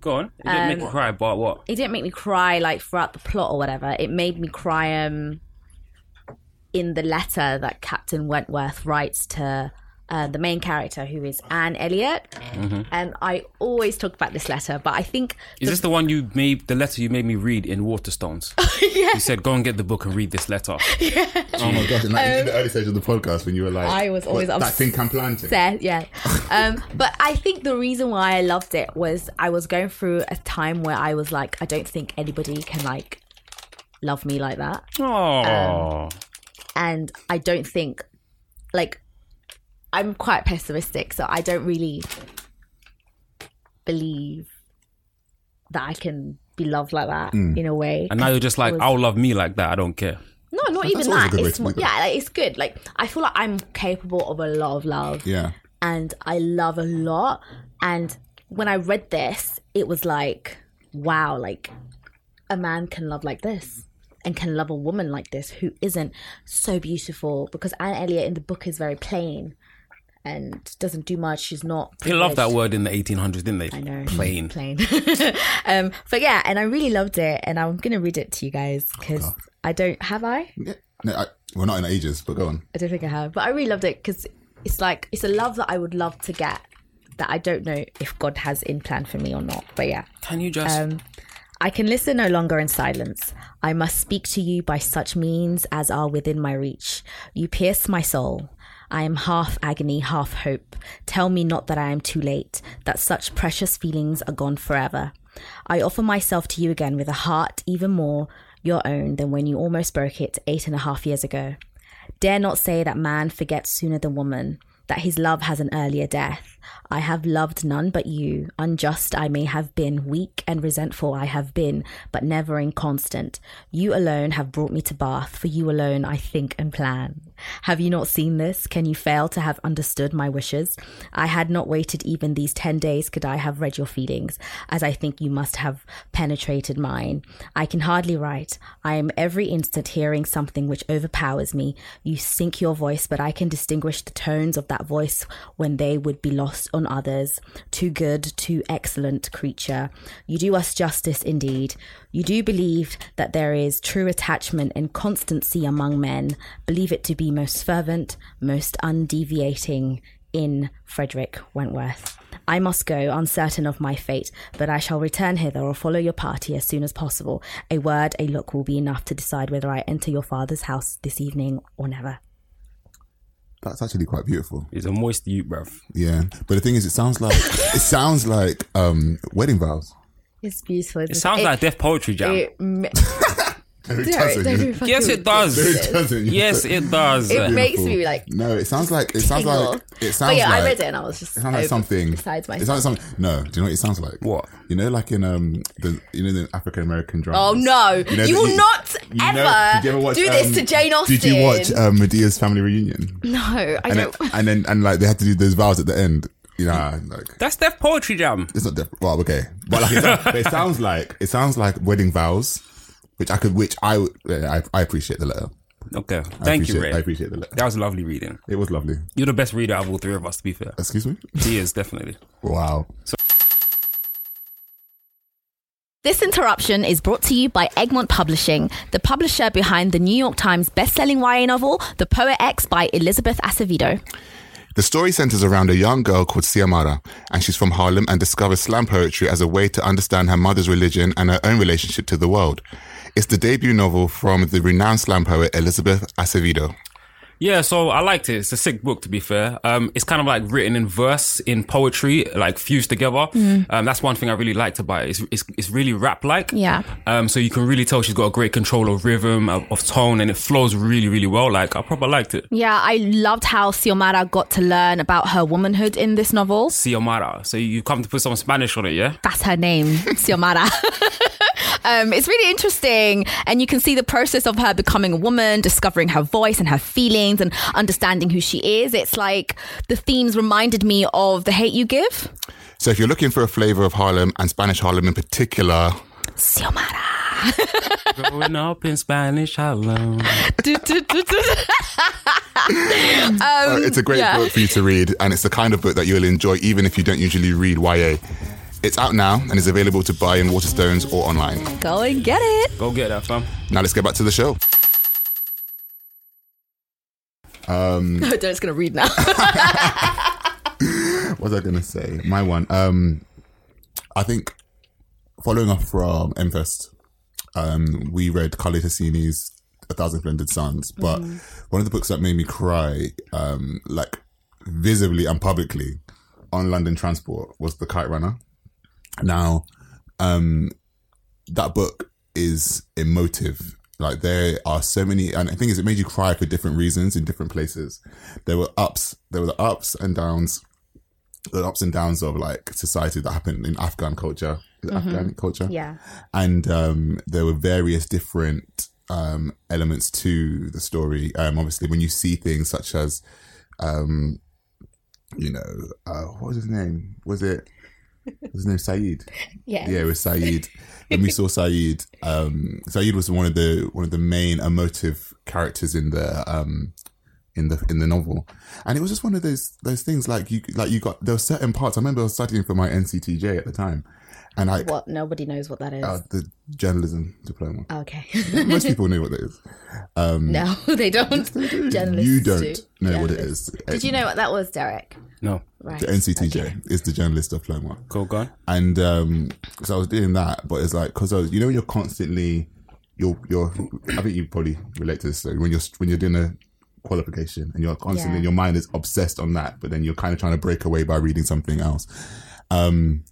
S1: Go on. It didn't make you cry, but what?
S2: It didn't make me cry like throughout the plot or whatever. It made me cry um in the letter that Captain Wentworth writes to uh, the main character, who is Anne Elliot.
S1: Mm-hmm.
S2: And I always talk about this letter, but I think
S1: Is this the one you made, the letter you made me read in Waterstones? yeah. You said, go and get the book and read this letter. yeah.
S3: Oh my gosh! In, that, in the early stage of the podcast, when you were like,
S2: I was always
S3: what, that
S2: obs-
S3: thing can plant it.
S2: Yeah. Um, but I think the reason why I loved it was I was going through a time where I was like, I don't think anybody can like love me like that.
S1: Oh.
S2: and I don't think like I'm quite pessimistic, so I don't really believe that I can be loved like that in a way.
S1: and now you're just like,
S2: was-
S1: I'll oh, love me like that. I don't care.
S2: no, not
S3: That's
S2: even that. It's more,
S3: be,
S2: yeah, like, it's good. Like I feel like I'm capable of a lot of love,
S3: Yeah.
S2: and I love a lot. And when I read this, it was like, wow, like a man can love like this and can love a woman like this who isn't so beautiful because Anne Elliot in the book is very plain and doesn't do much. She's not.
S1: They loved that word in the 1800s, didn't they?
S2: I know.
S1: Plain.
S2: Plain. um, but yeah, and I really loved it, and I'm gonna read it to you guys because I don't have I.
S3: yeah. No, I, well, not in ages, but go on.
S2: I don't think I have, but I really loved it because it's like it's a love that I would love to get that I don't know if God has in plan for me or not. But yeah.
S1: Can you just.
S2: Um, I can listen no longer in silence. I must speak to you by such means as are within my reach. You pierce my soul. I am half agony, half hope. Tell me not that I am too late, that such precious feelings are gone forever. I offer myself to you again with a heart even more your own than when you almost broke it eight and a half years ago. Dare not say that man forgets sooner than woman, that his love has an earlier death. I have loved none but you. Unjust I may have been, weak and resentful I have been, but never inconstant. You alone have brought me to Bath, for you alone I think and plan. Have you not seen this? Can you fail to have understood my wishes? I had not waited even these ten days could I have read your feelings, as I think you must have penetrated mine. I can hardly write. I am every instant hearing something which overpowers me. You sink your voice, but I can distinguish the tones of that voice when they would be lost on others. Too good, too excellent creature. You do us justice indeed. You do believe that there is true attachment and constancy among men. Believe it to be most fervent, most undeviating in Frederick Wentworth. I must go, uncertain of my fate, but I shall return hither or follow your party as soon as possible. A word, a look will be enough to decide whether I enter your father's house this evening or never.
S3: That's actually quite beautiful.
S1: It's a moist you, bruv.
S3: Yeah, but the thing is, it sounds like it sounds like um wedding vows.
S2: It's beautiful.
S1: It sounds like Def Poetry Jam.
S2: It, ma-
S3: No, it
S2: don't-
S3: doesn't.
S2: don't
S1: yes, it does.
S3: No, it doesn't.
S1: yes, it does.
S2: It makes me like
S3: No, it sounds like it sounds
S2: tingle.
S3: like it sounds
S2: but yeah,
S3: like
S2: I read it and I was just
S3: It sounds like something.
S2: besides
S3: It sounds like something. No, do you know what it sounds like?
S1: What?
S3: You know, like in um the you know the African American drama.
S2: Oh no! You,
S3: know,
S2: will
S3: the-
S2: not
S3: you know-
S2: ever
S3: did you ever watch,
S2: do this
S3: um,
S2: to Jane Austen.
S3: Did you watch um, Madea's family reunion?
S2: no, I
S3: And then,
S2: don't.
S3: and then and like they had to do those vows at the end. You know, like
S1: That's Def Poetry Jam.
S3: it's not different. Well, okay, but like it, sounds- but it sounds like it sounds like wedding vows, which I could, which I would- I, I appreciate the letter.
S1: Okay.
S3: I
S1: Thank you,
S3: appreciate-
S1: Ray.
S3: I appreciate the letter.
S1: That was lovely reading.
S3: It was lovely.
S1: You're the best reader out of all three of us, to be fair.
S3: Excuse me.
S1: He is, definitely.
S3: Wow.
S2: This interruption is brought to you by Egmont Publishing, the publisher behind the New York Times bestselling YA novel, The Poet X by Elizabeth Acevedo.
S3: The story centers around a young girl called Xiomara, and she's from Harlem and discovers slam poetry as a way to understand her mother's religion and her own relationship to the world. It's the debut novel from the renowned slam poet Elizabeth Acevedo.
S1: Yeah, so I liked it. It's a sick book, to be fair. Um, it's kind of like written in verse, in poetry, like fused together. Um, that's one thing I really liked about it. It's, it's, it's really rap like.
S2: Yeah.
S1: Um, so you can really tell she's got a great control of rhythm, of, of tone, and it flows really, really well. Like, I probably liked it.
S2: Yeah, I loved how Xiomara got to learn about her womanhood in this novel.
S1: Xiomara. So you come to put some Spanish on it, yeah?
S2: That's her name, Xiomara. um, it's really interesting, and you can see the process of her becoming a woman, discovering her voice and her feelings, and understanding who she is. It's like the themes reminded me of The Hate You Give.
S3: So if you're looking for a flavor of Harlem and Spanish Harlem in particular,
S2: Xiomara.
S1: Growing up in Spanish Harlem.
S3: uh, it's a great
S2: yeah.
S3: book for you to read, and it's the kind of book that you'll enjoy even if you don't usually read YA. It's out now and is available to buy in Waterstones or online.
S2: Go and get it.
S1: Go get that, fam.
S3: Now let's get back to the show. Um,
S2: Derek's gonna read now.
S3: what was I going to say? My one. Um, I think following up from Mfest, um, we read Khaled Hosseini's A Thousand Splendid Suns, but one of the books that made me cry, um, like visibly and publicly on London Transport was The Kite Runner. Now, um, that book is emotive. Like there are so many, and the thing is, it made you cry for different reasons in different places. There were ups, there were the ups and downs, the ups and downs of like society that happened in Afghan culture, Afghan culture,
S2: yeah.
S3: and um, there were various different um, elements to the story. Um, obviously, when you see things such as, um, you know, uh, what was his name? Was it? His name Saeed?
S2: Yeah.
S3: Yeah, it was Saeed. When we saw Saeed, um, Saeed was one of the one of the main emotive characters in the um, in the in the novel, and it was just one of those those things like you like you got there were certain parts. I remember I was studying for my NCTJ at the time, and I
S2: What? Nobody knows what that is.
S3: uh, the journalism diploma.
S2: okay.
S3: Most people know what that is.
S2: no, they don't. Journalists
S3: you don't
S2: do.
S3: know what it is.
S2: Did you know what that was, Derek?
S1: No,
S2: Right.
S3: The NCTJ is the journalist diploma.
S1: go go on.
S3: and um so I was doing that, but it's like because I was, you know, you're constantly, you're you're. I think you probably relate to this so when you're when you're doing a qualification and you're constantly
S2: Yeah.
S3: your mind is obsessed on that, but then you're kind of trying to break away by reading something else. Um,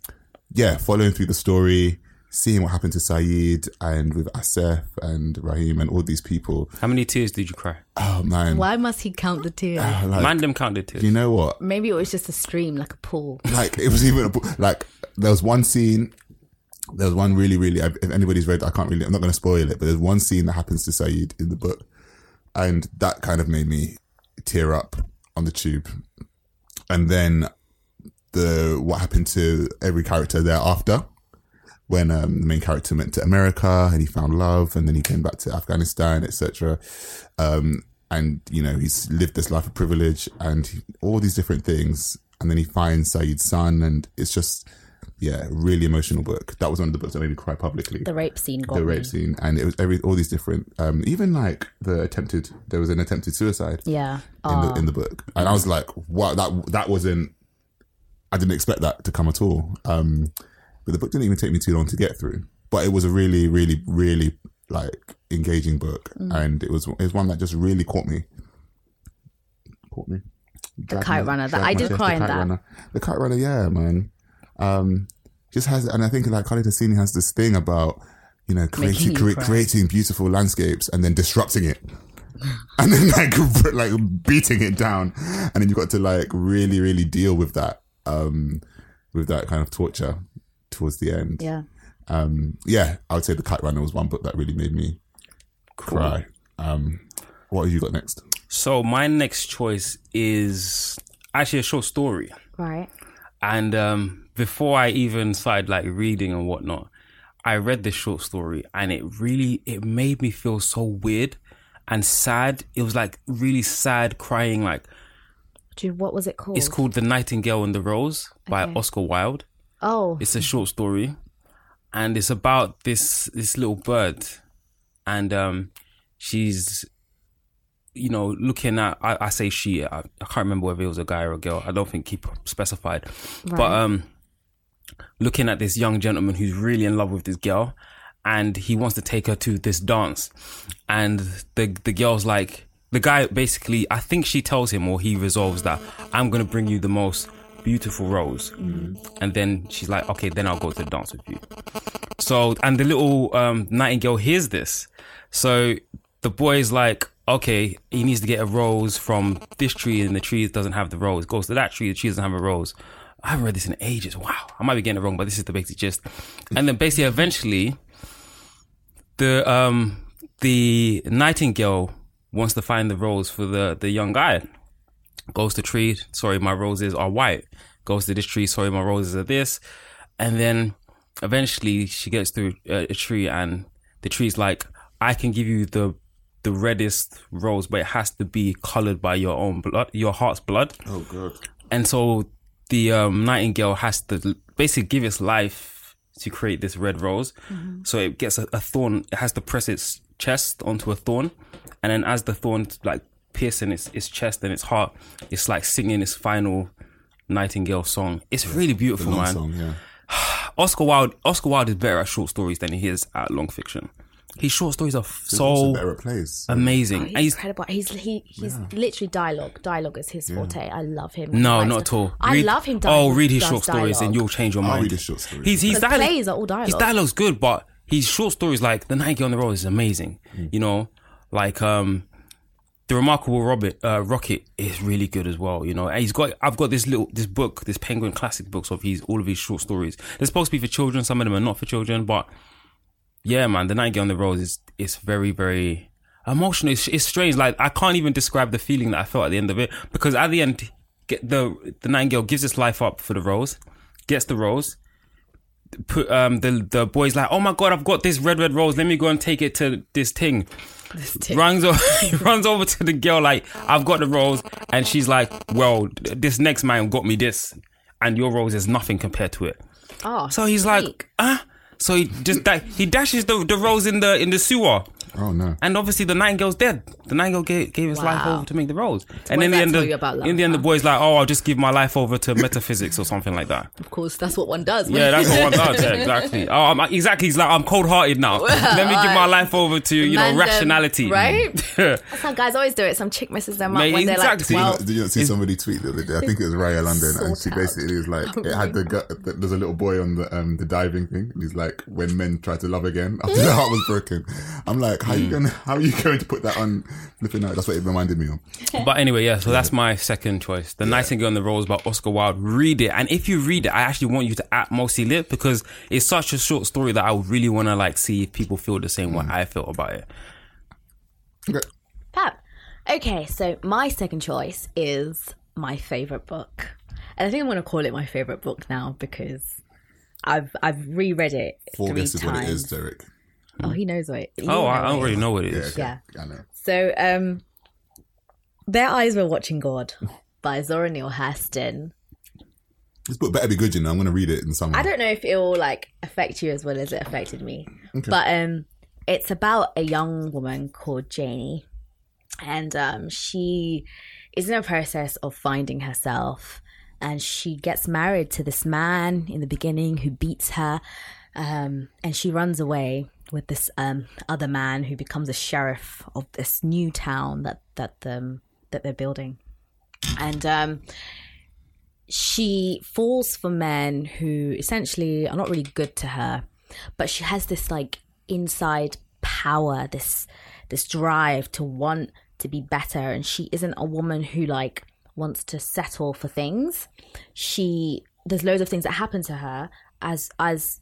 S3: yeah, following through the story, seeing what happened to Saeed and with Asif and Rahim and all these people.
S1: How many tears did you cry?
S3: Oh man,
S2: Why must he count the tears?
S3: Ah, like,
S1: Man, them counted tears.
S3: you know what?
S2: Maybe it was just a stream, like a pool.
S3: like it was even a, pool. like there was one scene there was one really really if anybody's read i can't really i'm not going to spoil it but there's one scene that happens to saeed in the book and that kind of made me tear up on the tube and then the what happened to every character thereafter when um, the main character went to America and he found love, and then he came back to Afghanistan, etc. Um, and you know he's lived this life of privilege and he- all these different things, and then he finds Saeed's son, and it's just yeah, really emotional book. That was one of the books that made me cry publicly.
S2: The rape scene
S3: The
S2: me.
S3: rape scene, and it was every all these different, um, even like the attempted. There was an attempted suicide
S2: Yeah.
S3: in the in the book, and I was like, "Wow, that that wasn't." I didn't expect that to come at all. Um, but the book didn't even take me too long to get through. But it was a really, really, really like engaging book, and it was it was one that just really caught me. Caught me. Dragged
S2: Kite Runner, that- I did cry in that.
S3: Runner. The kite runner, yeah, man. Um, just has, and I think like Khaled Hosseini has this thing about you know creating cre- creating beautiful landscapes and then disrupting it and then like like beating it down and then you've got to like really really deal with that um with that kind of torture towards the end
S2: Yeah.
S3: um yeah i would say the kite runner was one book that really made me cry um what have you got next
S1: So my next choice is actually a short story.
S2: Right.
S1: And um, before I even started like reading and whatnot, I read this short story and it really it made me feel so weird and sad. It was like really sad, crying. Like
S2: Dude, what was it called?
S1: it's called "The Nightingale and the Rose" by
S2: Okay.
S1: Oscar Wilde.
S2: Oh,
S1: It's a short story, and it's about this this little bird, and um, she's, you know, looking at. I, I say she. I, I can't remember whether it was a guy or a girl. I don't think he specified, but um, looking at this young gentleman who's really in love with this girl, and he wants to take her to this dance, and the the girl's like. The guy basically, I think she tells him, or he resolves that I'm gonna bring you the most beautiful rose, and then she's like, okay, then I'll go to the dance with you. So, and the little um, nightingale hears this. So the boy's like, okay, he needs to get a rose from this tree, and the tree doesn't have the rose. Goes to that tree, the tree doesn't have a rose. I haven't read this in ages. Wow, I might be getting it wrong, but this is the basic gist. And then basically, eventually, the um the nightingale wants to find the rose for the the young guy. Goes to tree sorry my roses are white. Goes to this tree sorry my roses are this. And then eventually she gets through a, a tree and the tree's like i can give you the the reddest rose but it has to be colored by your own blood your heart's blood.
S3: Oh god.
S1: And so the um, nightingale has to basically give its life to create this red rose. So it gets a, a thorn. It has to press its chest onto a thorn, and then as the thorn like piercing its its chest and its heart. It's like singing its final Nightingale song. It's really beautiful, man.
S3: song, yeah.
S1: Oscar Wilde Oscar Wilde is better at short stories than he is at long fiction. His short stories are
S3: Also
S1: so
S3: better at plays.
S1: amazing.
S2: Oh, he's
S1: he's-
S2: incredible. He's he he's literally dialogue. Dialogue is his forte. I love him.
S1: no,
S2: He
S1: not at
S2: the-
S1: all.
S2: I
S1: Read-
S2: love him.
S1: Oh, read his
S2: does
S1: short stories and you'll change your
S3: I'll
S1: mind.
S3: read his short stories.
S1: He's he's
S2: Because
S1: dialogue,
S2: plays are all dialogue.
S1: His dialogue's good, but his short stories like The Nightingale on the Road is amazing. Mm. You know, like um the remarkable Robert uh, Rocket is really good as well. You know, and he's got I've got this little this book, this Penguin classic books of his all of his short stories. They're supposed to be for children. Some of them are not for children, but yeah, man, The Nightingale on the Rose is is very very emotional. It's, it's strange. Like I can't even describe the feeling that I felt at the end of it because at the end, the the Nightingale gives his life up for the rose, gets the rose. Put um the the boy's like, oh my god, I've got this red red rose. Let me go and take it to this thing. Runs over, he runs over to the girl like, I've got the rose, and she's like, well, this next man got me this, and your rose is nothing compared to it.
S2: Oh,
S1: So he's like,
S2: sweet.
S1: ah. So he just da- he dashes the, the rose in the in the sewer,
S3: Oh no.
S1: and obviously the nightingale's dead. The nightingale gave, gave his life over to make the rose,
S2: what
S1: and in the end, the,
S2: you about love,
S1: in the end, the boy's like, oh, I'll just give my life over to metaphysics or something like that.
S2: of course, that's what one does.
S1: Yeah, that's what one does. Yeah, exactly. Oh, I'm, exactly. He's like, I'm cold hearted now. Let me give my life over to you know
S2: Man, um,
S1: rationality,
S2: right? That's how guys always do it. Some chick messes them up
S1: Mate,
S2: when they're like
S1: exactly.
S3: Did you,
S2: 12.
S3: did you not see somebody tweet the other day? I think it was Raya London, and she
S2: Sort out.
S3: basically was like, it had the gut. There's a little boy on the um the diving thing, and he's like, when men try to love again after the heart was broken. I'm like, how
S1: Hmm.
S3: you gonna, how are you going to put that on flipping out? That's what it reminded me of.
S1: But anyway, yeah, so that's my second choice. The Nightingale on the Rose by Oscar Wilde. Read it. And if you read it, I actually want you to act Mostly Lit because it's such a short story that I really want to like see if people feel the same way I felt about it.
S3: Okay.
S2: Fab. Okay, so my second choice is my favorite book, and I think I'm going to call it my favorite book now because I've I've reread it
S3: Four
S2: three
S3: guesses
S2: times.
S3: what it is, Derek.
S2: Oh, he knows what. It,
S1: Oh,
S2: know
S1: I, I
S2: what it
S1: already know what it is.
S3: Yeah, okay.
S2: Yeah.
S3: I know.
S2: So, um, their eyes were watching God by Zora Neale Hurston.
S3: This book better be good, you know. I'm gonna read it in summer.
S2: I don't know if it will like affect you as well as it affected me, okay. but um, it's about a young woman called Janie, and um, she is in a process of finding herself, and she gets married to this man in the beginning who beats her, um, and she runs away with this um other man who becomes a sheriff of this new town that that um that they're building, and um she falls for men who essentially are not really good to her but she has this like inside power this this drive to want to be better. And she isn't a woman who like wants to settle for things. She there's loads of things that happen to her as as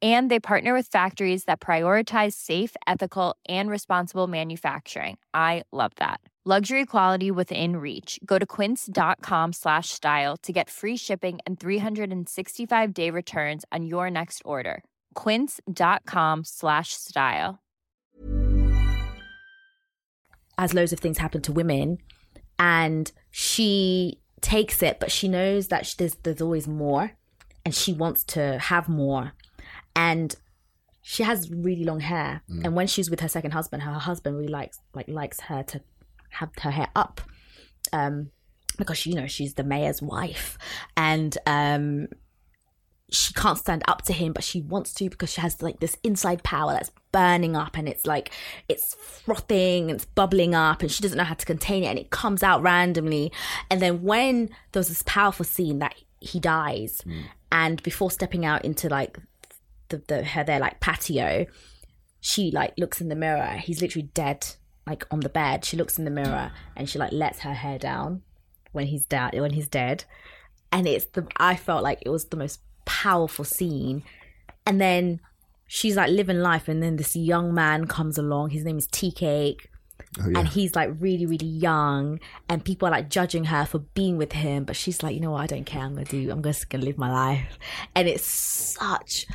S4: And they partner with factories that prioritize safe, ethical, and responsible manufacturing. I love that. Luxury quality within reach. Go to quince.com slash style to get free shipping and 365 day returns on your next order. Quince.com slash style.
S2: as loads of things happen to women and she takes it but she knows that sh there's there's always more and she wants to have more, and she has really long hair. And when she's with her second husband, her husband really likes like likes her to have her hair up, um, because you know she's the mayor's wife, and um, she can't stand up to him, but she wants to because she has like this inside power that's burning up and it's like it's frothing and it's bubbling up and she doesn't know how to contain it and it comes out randomly. And then when there's this powerful scene that he dies and before stepping out into like the, the her their like patio, she like looks in the mirror. He's literally dead, like on the bed. She looks in the mirror and she like lets her hair down when he's dead. When he's dead, and it's the I felt like it was the most powerful scene. And then she's like living life, and then this young man comes along. His name is Tea Cake.
S3: Oh, yeah.
S2: And he's like really, really young, and people are like judging her for being with him. But she's like, you know what? I don't care. I'm gonna do. I'm just gonna live my life. And it's such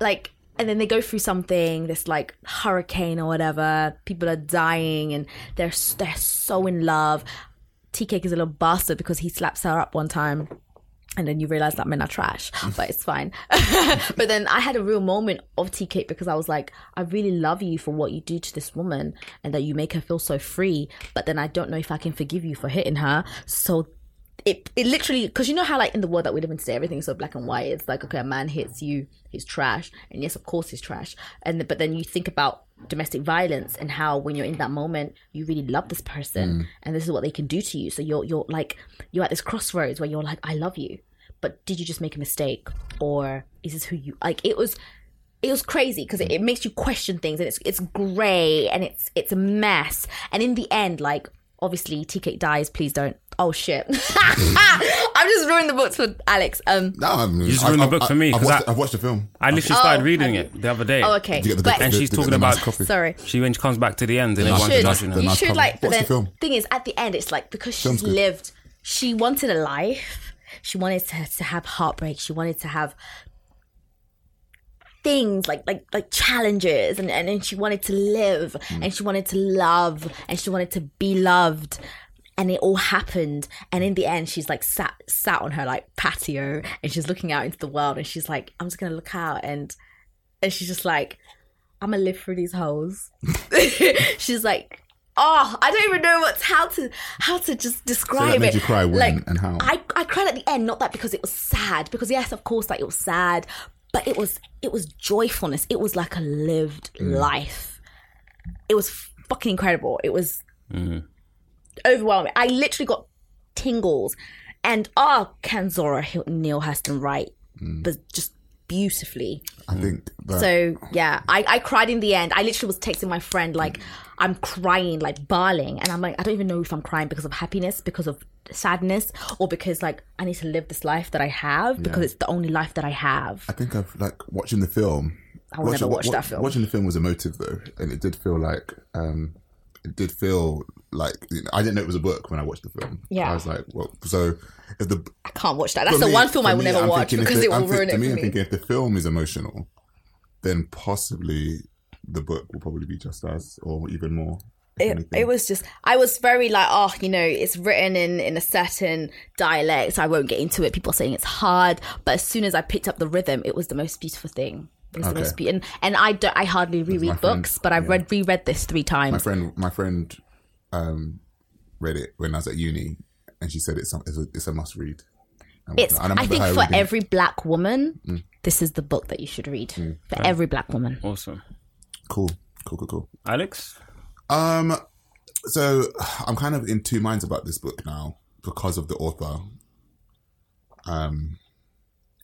S2: like and then they go through something this like hurricane or whatever people are dying and they're they're so in love. Tea cake is a little bastard because he slaps her up one time and then you realize that men are trash but it's fine. But then i had a real moment of tea cake because i was like i really love you for what you do to this woman and that you make her feel so free but then i don't know if i can forgive you for hitting her. So it it literally because you know how like in the world that we live in today everything's so black and white. It's like okay a man hits you he's trash. And yes of course he's trash. And but then you think about domestic violence and how when you're in that moment you really love this person mm. and this is what they can do to you. So you're you're like you're at this crossroads where you're like i love you. But did you just make a mistake? Or is this who you like it was it was crazy because it, it makes you question things and it's it's gray and it's it's a mess. And in the end like obviously Tea Cake dies please don't. Oh shit. I'm just ruining the books for alex. Um
S3: No, I mean,
S1: You just
S3: I've-
S1: ruined the
S3: I've-
S1: book for me,
S3: I've
S1: 'cause
S3: watched,
S1: I-
S3: I've watched the film.
S1: I literally
S2: Oh,
S1: started reading
S2: have
S1: it the other day.
S2: oh okay.
S3: Did you get the
S2: but
S3: good-
S1: And she's talking about
S3: nice copy?
S2: sorry.
S1: she when she comes back to the end and
S2: you
S1: everyone's
S2: should,
S1: judging her.
S3: the
S2: you should like but
S3: What's
S2: then
S3: the film?
S2: thing is at the end it's like because she's lived she wanted a life. She wanted to, to have heartbreak. She wanted to have things like like like challenges and and then she wanted to live
S3: Hmm.
S2: and she wanted to love and she wanted to be loved and it all happened and in the end she's like sat sat on her like patio and she's looking out into the world and she's like i'm just gonna look out and and she's just like i'm gonna live through these holes she's like oh i don't even know what's how to how to just describe
S3: made
S2: it
S3: you cry when
S2: like
S3: and how?
S2: i i cried at the end not that because it was sad because yes of course like it was sad but it was it was joyfulness. It was like a lived
S3: Mm.
S2: life. It was fucking incredible. It was overwhelming. I literally got tingles. And ah can zora Hill- Neale Hurston write
S3: Mm.
S2: but just beautifully
S3: I think that
S2: so yeah, I, I cried in the end. I literally was texting my friend like I'm crying, like bawling, and I'm like I don't even know if I'm crying because of happiness, because of sadness, or because like I need to live this life that I have because it's the only life that I have.
S3: I think I've like watching the film.
S2: I will never
S3: wa-
S2: watch
S3: wa-
S2: that film.
S3: Watching the film was emotive though, and it did feel like um, it did feel like you know, I didn't know it was a book when I watched the film.
S2: Yeah.
S3: I was like, well, so if the
S2: I can't watch that. That's the
S3: me-
S2: one film I will
S3: me,
S2: never
S3: I'm
S2: watch because
S3: the-
S2: it will
S3: I'm
S2: ruin
S3: to
S2: it
S3: me. I'm thinking if the film is emotional, then possibly the book will probably be just as, or even more.
S2: it, it was just I was very like oh you know it's written in in a certain dialect so I won't get into it people are saying it's hard but as soon as I picked up the rhythm it was the most beautiful thing it was the most beautiful and, and I don't I hardly reread
S3: my friend,
S2: books but I've
S3: yeah.
S2: read reread this three times
S3: my friend. My friend um, read it when I was at uni, and she said it's some, it's a, it's a must read.
S2: It's.
S3: whatnot. And
S2: I think for
S3: reading it.
S2: every black woman,
S3: Mm.
S2: this is the book that you should read. For every black woman.
S1: Awesome.
S3: cool, cool, cool, cool.
S1: Alex?
S3: Um, so I'm kind of in two minds about this book now because of the author. Um,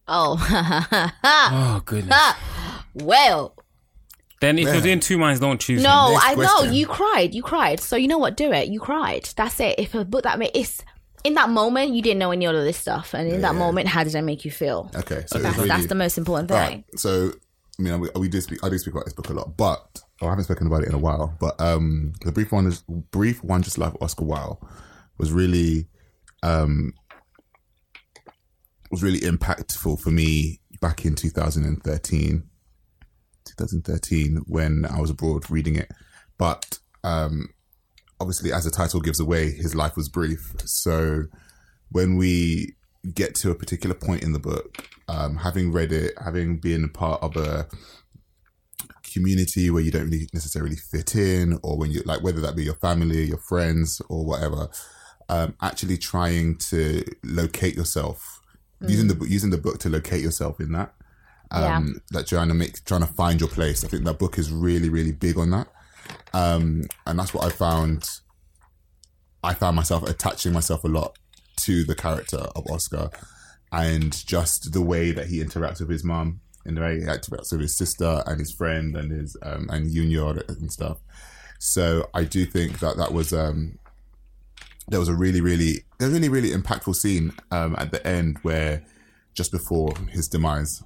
S2: Oh,
S1: Oh, goodness.
S2: well.
S1: then if
S3: Yeah.
S1: you're doing two minds, don't choose
S2: No,
S1: him.
S3: Next
S2: I know you cried. You cried. So you know what? Do it. You cried. That's it. If a book that made it's in that moment, you didn't know any of this stuff, and in that
S3: Yeah.
S2: moment, how did I make you feel?
S3: okay, so
S2: That's,
S3: really,
S2: that's the most important thing.
S3: right, so I mean, we, we do speak. I do speak about this book a lot, but oh, I haven't spoken about it in a while. But um, the brief one is brief one. Just love Oscar Wao was really um was really impactful for me back in 2013 2013 when I was abroad reading it but um obviously as the title gives away his life was brief so when we get to a particular point in the book, um, having read it, having been part of a community where you don't really necessarily fit in, or when you like whether that be your family, your friends, or whatever, um, actually trying to locate yourself using the book- using the book to locate yourself in that. Um, like trying to make trying to find your place. I think that book is really really big on that, um, and that's what I found. I found myself attaching myself a lot to the character of Oscar, and just the way that he interacts with his mom and the way he interacts with his sister and his friend and his um, and Junior and stuff. So I do think that that was um, there was a really really a really really impactful scene um, at the end where just before his demise,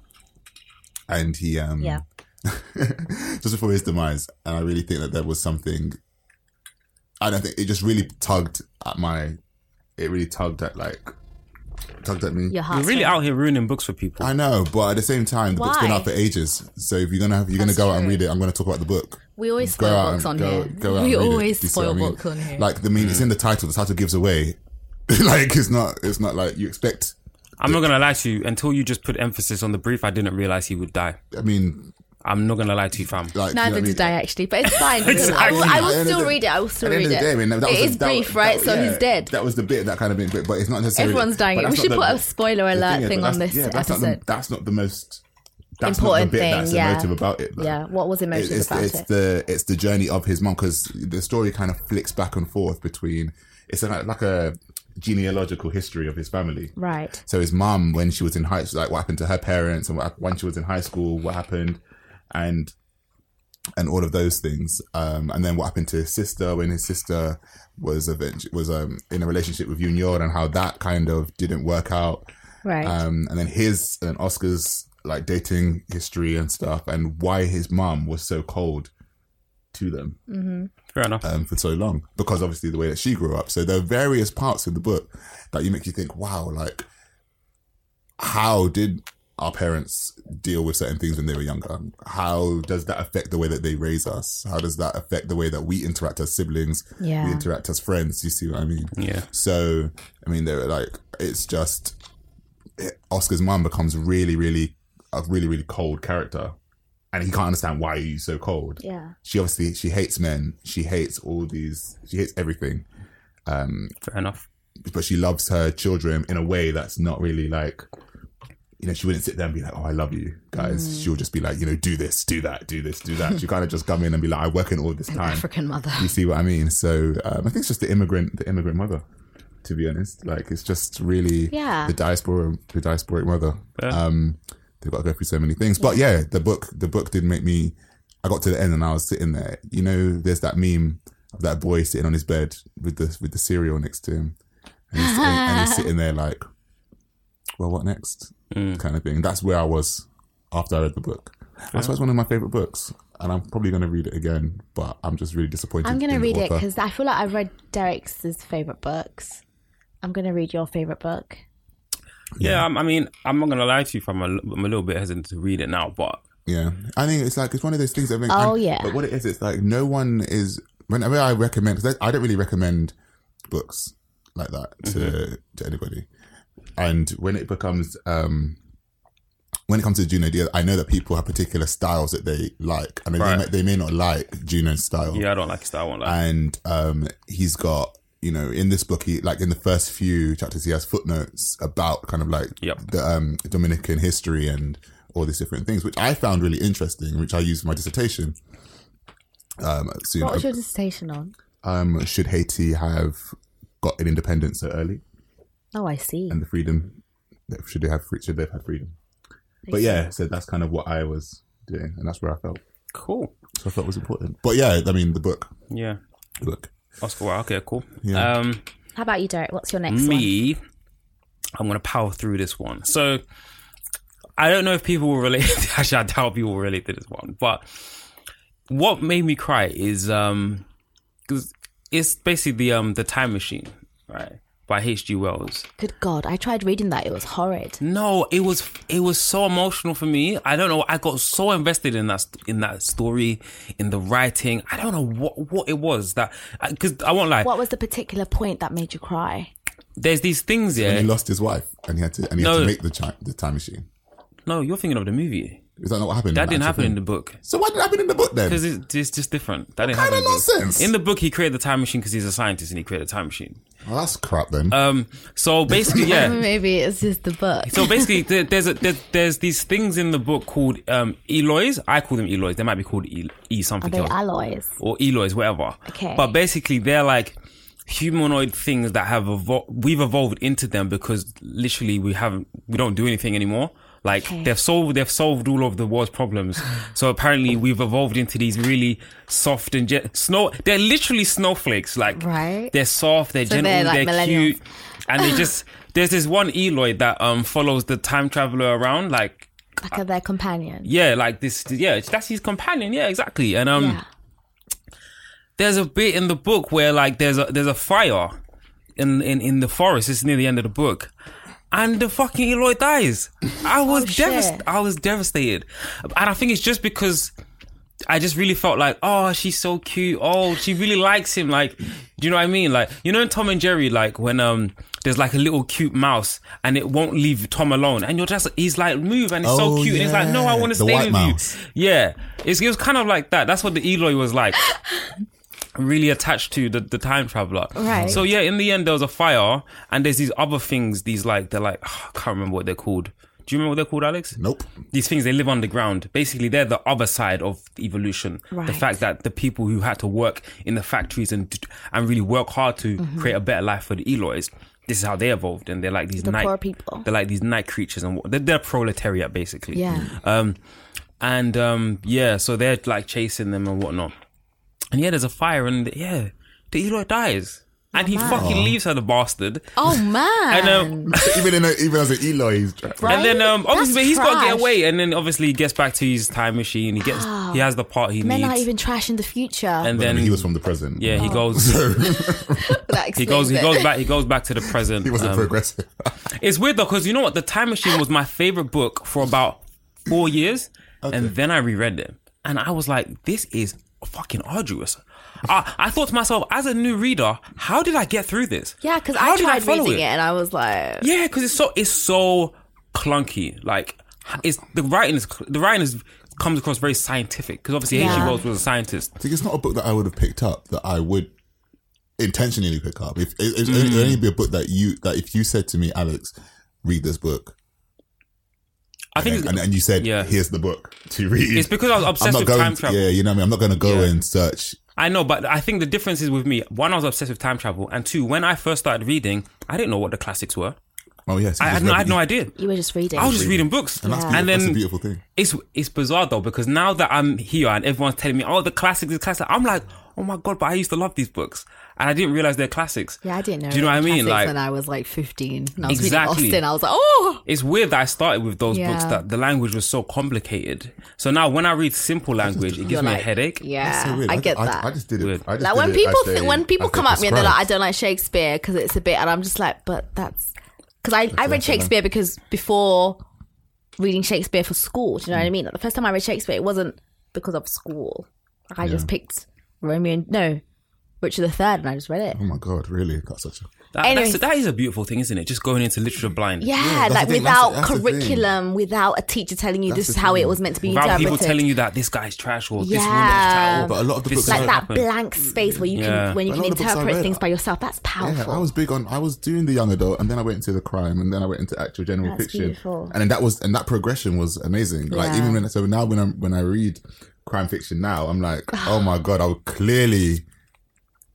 S3: and he um,
S2: Yeah.
S3: Just before his demise, and I really think that there was something. I don't think it just really tugged at my. It really tugged at like, tugged at me.
S2: Your
S1: You're really out here ruining books for people.
S3: I know, but at the same time, the book's been out for ages. So if you're gonna have, you're gonna
S2: That's
S3: go out and
S2: true.
S3: read it, I'm gonna talk about the book.
S2: We always
S3: Go
S2: spoil
S3: out
S2: books
S3: and
S2: on
S3: go-
S2: here.
S3: go out
S2: we
S3: and read it.
S2: always
S3: Do you see what
S2: spoil
S3: I mean?
S2: books on here.
S3: Like, I mean, it's in the title. The title gives away. like, it's not. It's not like you expect.
S1: I'm not gonna lie to you. Until you just put emphasis on the brief, I didn't realize he would die.
S3: I mean,
S1: I'm not gonna lie to you, fam.
S3: like, you know
S2: Neither
S3: I mean?
S2: did I actually, but it's fine. because I will, I will
S3: the end of
S2: still
S3: the-
S2: read it. I will still
S3: At the
S2: read
S3: end of the day, I
S2: it.
S3: mean, that was
S2: it
S3: the-
S2: is
S3: that-
S2: brief,
S3: that-
S2: right? so
S3: yeah,
S2: he's dead.
S3: That was the bit that kind of been, but but it's not necessarily.
S2: Everyone's dying. We should
S3: not
S2: put a spoiler
S3: the
S2: alert
S3: is,
S2: thing on this
S3: yeah, that's not, the,
S2: episode.
S3: that's not the most. That's
S2: Important
S3: not the bit
S2: thing,
S3: that's
S2: yeah.
S3: emotive about it. though.
S2: Yeah, what was emotive
S3: it's,
S2: about
S3: it's
S2: it?
S3: the it's the journey of his mom because the story kind of flicks back and forth between it's like, like a genealogical history of his family.
S2: Right.
S3: So his mom, when she was in high, like what happened to her parents, and what, when she was in high school, what happened, and and all of those things, um, and then what happened to his sister when his sister was event- was um, in a relationship with Junior, and how that kind of didn't work out,
S2: Right.
S3: um, and then his and Oscar's like dating history and stuff, and why his mom was so cold to them
S1: Fair enough.
S3: um, for so long because obviously the way that she grew up. So there are various parts in the book that you make you think, wow, like how did our parents deal with certain things when they were younger? How does that affect the way that they raise us? How does that affect the way that we interact as siblings?
S2: Yeah.
S3: We interact as friends. You see what I mean?
S1: Yeah.
S3: So, I mean, they're like, it's just Oscar's mum becomes really, really, a really, really cold character. And he can't understand why he's so cold
S2: yeah.
S3: she obviously she hates men she hates all these she hates everything um
S1: Fair enough.
S3: but she loves her children in a way that's not really like you know she wouldn't sit there and be like oh i love you guys. She'll just be like you know do this do that do this do that. She kind of just come in and be like i work in all this time.
S2: African mother.
S3: you see what i mean? So um, i think it's just the immigrant the immigrant mother to be honest. Like it's just really
S2: Yeah.
S3: the diaspora the diasporic mother.
S1: Yeah.
S3: um they've got to go through so many things. But yeah the book the book did make me i got to the end and i was sitting there. You know there's that meme of that boy sitting on his bed with the with the cereal next to him. And he's, and, and he's sitting there like well what next kind of thing that's where i was after i read the book that's why it's one of my favorite books and i'm probably going to read it again but i'm just really disappointed
S2: I'm gonna read it because I feel like I've read Derek's favorite books. I'm gonna read your favorite book.
S1: Yeah, I'm- I mean, I'm not gonna lie to you. From I'm a little bit hesitant to read it now, but
S3: Yeah, I think it's like it's one of those things. That make,
S2: Oh,
S3: and-
S2: yeah.
S3: But what it is, it's like no one is. Whenever I recommend, because I don't really recommend books like that to
S1: Mm-hmm.
S3: to anybody, and when it becomes um when it comes to Junot Díaz, I know that people have particular styles that they like, and they,
S1: Right.
S3: may, they may not like Junot's style.
S1: yeah, I don't like his style. I won't lie.
S3: and um, he's got you know in this book he like in the first few chapters he has footnotes about kind of like
S1: Yep.
S3: the um, Dominican history and all these different things, which I found really interesting, which I used for my dissertation. Um, soon,
S2: What was your dissertation on?
S3: um, should Haiti have got an independence so early
S2: Oh, I see.
S3: and the freedom? Should they have free, should they have had freedom? But yeah, so that's kind of what I was doing, and that's where I felt.
S1: cool.
S3: So I felt it was important. But yeah, I mean the book,
S1: Yeah,
S3: the book.
S1: Oscar Wao. Okay, cool.
S3: Yeah.
S1: Um,
S2: How about you, Derek? What's your next one?
S1: me, I'm gonna power through this one. So I don't know if people will relate. Actually, I doubt people will relate to this one. But what made me cry is um, because it's basically the um the time machine, right? By H.G. Wells.
S2: Good God, I tried reading that. It was horrid.
S1: No, it was it was so emotional for me. I don't know. I got so invested in that in that story, in the writing. I don't know what what it was that because I, won't lie.
S2: What was the particular point that made you cry?
S1: there's these things, Yeah,
S3: When he lost his wife and he had to and he had to make the chi- the time machine.
S1: No, you're thinking of the movie.
S3: Is that not what happened?
S1: That didn't
S3: actual
S1: happen in the book
S3: So what did happen in the book then?
S1: because it's, it's just different. That didn't
S3: kind
S1: happen.
S3: of
S1: in the book.
S3: nonsense?
S1: In the book, he created the time machine because he's a scientist and he created a time machine.
S3: oh, that's crap then.
S1: Um, so basically, yeah.
S2: Maybe it's just the book.
S1: So basically, there, there's a, there, there's these things in the book called um, Eloys. I call them Eloys. They might be called E, e something else.
S2: alloys?
S1: or Eloys, whatever.
S2: Okay.
S1: But basically, they're like humanoid things that have evolved. We've evolved into them because literally we haven't, we don't do anything anymore. Like they've solved, they've solved all of the world's problems. so apparently, we've evolved into these really soft and snow. They're literally snowflakes. Like
S2: Right.
S1: they're soft, they're
S2: So
S1: gentle,
S2: they're
S1: they're, cute, and they just. There's this one Eloy that um follows the time traveler around, like
S2: Like their companion.
S1: yeah, like this. Yeah, that's his companion. Yeah, exactly. And um,
S2: Yeah.
S1: there's a bit in the book where like there's a there's a fire in in in the forest. It's near the end of the book. And the fucking Eloy dies. I was
S2: Oh,
S1: devastated. I was devastated, and I think it's just because I just really felt like, oh, she's so cute. Oh, she really likes him. Like, do you know what I mean? Like, you know, in Tom and Jerry, like when um, there's like a little cute mouse and it won't leave Tom alone, and you're just, he's like, move, and it's so
S3: Oh,
S1: cute, and he's like, no, I want to stay
S3: white
S1: with
S3: mouse.
S1: you. Yeah, it's, it was kind of like that. That's what the Eloy was like. really attached to the, the time traveler.
S2: Right.
S1: So yeah, in the end there was a fire and there's these other things, these like they're like I can't remember what they're called. Do you remember what they're called, Alex?
S3: nope.
S1: These things they live underground. Basically, they're the other side of evolution.
S2: Right.
S1: The fact that the people who had to work in the factories and and really work hard to create a better life for the Eloys. This is how they evolved, and they're like these
S2: The
S1: night
S2: poor people.
S1: They're like these night creatures, and what- they're, they're proletariat basically.
S2: Yeah.
S1: Um, and um, yeah, so they're like chasing them and whatnot. And yeah, there's a fire, and yeah, the Eloy dies, and he fucking leaves her, the bastard.
S2: Oh man.
S1: And um,
S3: even in a, even as an Eloy, he's trapped.
S2: Right?
S1: and then um, obviously
S2: That's
S1: he's got to get away, and then obviously he gets back to his time machine. He gets he has the part he
S2: Men
S1: needs,
S2: are even trash in the future.
S1: and
S3: But I
S1: then
S3: mean, he was from the present.
S1: yeah, he goes.
S2: that
S1: He goes. He goes back. He goes back to the present.
S3: he wasn't
S1: Um,
S3: progressive.
S1: It's weird though, because you know what? The Time Machine was my favorite book for about four years, and then I reread it, and I was like, "This is fucking arduous." I, I thought to myself, as a new reader, how did I get through this?
S2: Yeah, because I tried
S1: follow
S2: reading it? and I was like,
S1: Yeah, because it's so it's so clunky. Like, it's the writing is the writing is comes across very scientific because obviously H.G.
S2: Yeah.
S1: Wells was a scientist.
S3: I think it's not a book that I would have picked up that I would intentionally pick up. If it, it,
S1: Mm.
S3: it'd only be a book that you that if you said to me, Alex, read this book,
S1: I think
S3: and, and, and you said,
S1: Yeah.
S3: here's the book to read.
S1: it's because I was
S3: I'm
S1: obsessed
S3: not
S1: with
S3: going.
S1: time
S3: to-
S1: travel.
S3: Yeah, you know what I mean. I'm not going to go
S1: Yeah.
S3: and search.
S1: I know, but I think the difference is with me. One, I was obsessed with time travel, and two, when I first started reading, I didn't know what the classics were.
S3: Oh yes,
S1: I had no, I had no idea.
S2: you were just reading.
S1: I was just reading books,
S3: And that's,
S1: and
S3: beautiful. that's a
S1: then
S3: beautiful thing.
S1: it's it's bizarre though because now that I'm here and everyone's telling me, oh, the classics, the classics, I'm like, oh my god, but I used to love these books, and I didn't realize they're classics.
S2: yeah, I didn't know.
S1: Do you know what I mean? Like,
S2: when I was like 15, and I was
S1: Exactly.
S2: reading Austen, I was like, oh,
S1: it's weird that I started with those
S2: Yeah.
S1: books that the language was so complicated. So now when I read simple language, it gives
S2: you're
S1: me
S2: like,
S1: a headache.
S2: Yeah,
S3: So weird.
S2: I get
S3: I,
S2: that.
S3: I, just did it.
S1: Weird.
S3: I just
S2: like
S3: did
S2: when people
S3: as
S2: think, when people
S3: as they
S2: come at me and they're like, I don't like Shakespeare because it's a bit, and I'm just like, but that's because I, I read Shakespeare because before reading Shakespeare for school, do you know
S3: Mm.
S2: what I mean? Like the first time I read Shakespeare, it wasn't because of school. Like I just picked Romeo and no Richard III, and I just read it.
S3: Oh my god, really? That's such a.
S1: That,
S2: Anyways.
S1: that's, that is a beautiful thing, isn't it? Just going into literature blind.
S2: Yeah,
S3: that's
S2: like
S3: thing,
S2: without
S3: that's the- that's
S2: curriculum, without a teacher telling you
S3: That's
S2: this is how
S3: thing.
S2: it was meant to be
S1: Without
S2: interpreted.
S1: people telling you that this guy's trash or this woman's
S2: Yeah.
S1: trash. Oh,
S3: but a lot of the books
S2: like that
S1: happened.
S2: blank space where you
S1: Yeah.
S2: can when you
S3: A
S2: can
S3: lot of the books I
S2: interpret things by yourself. That's powerful.
S3: Yeah, I was big on. I was doing the young adult, and then I went into the crime, and then I went into actual general
S2: That's
S3: fiction,
S2: beautiful.
S3: and then that was and that progression was amazing. Like
S2: Yeah.
S3: even when so now when I when I read crime fiction now, I'm like, oh my god, I would clearly.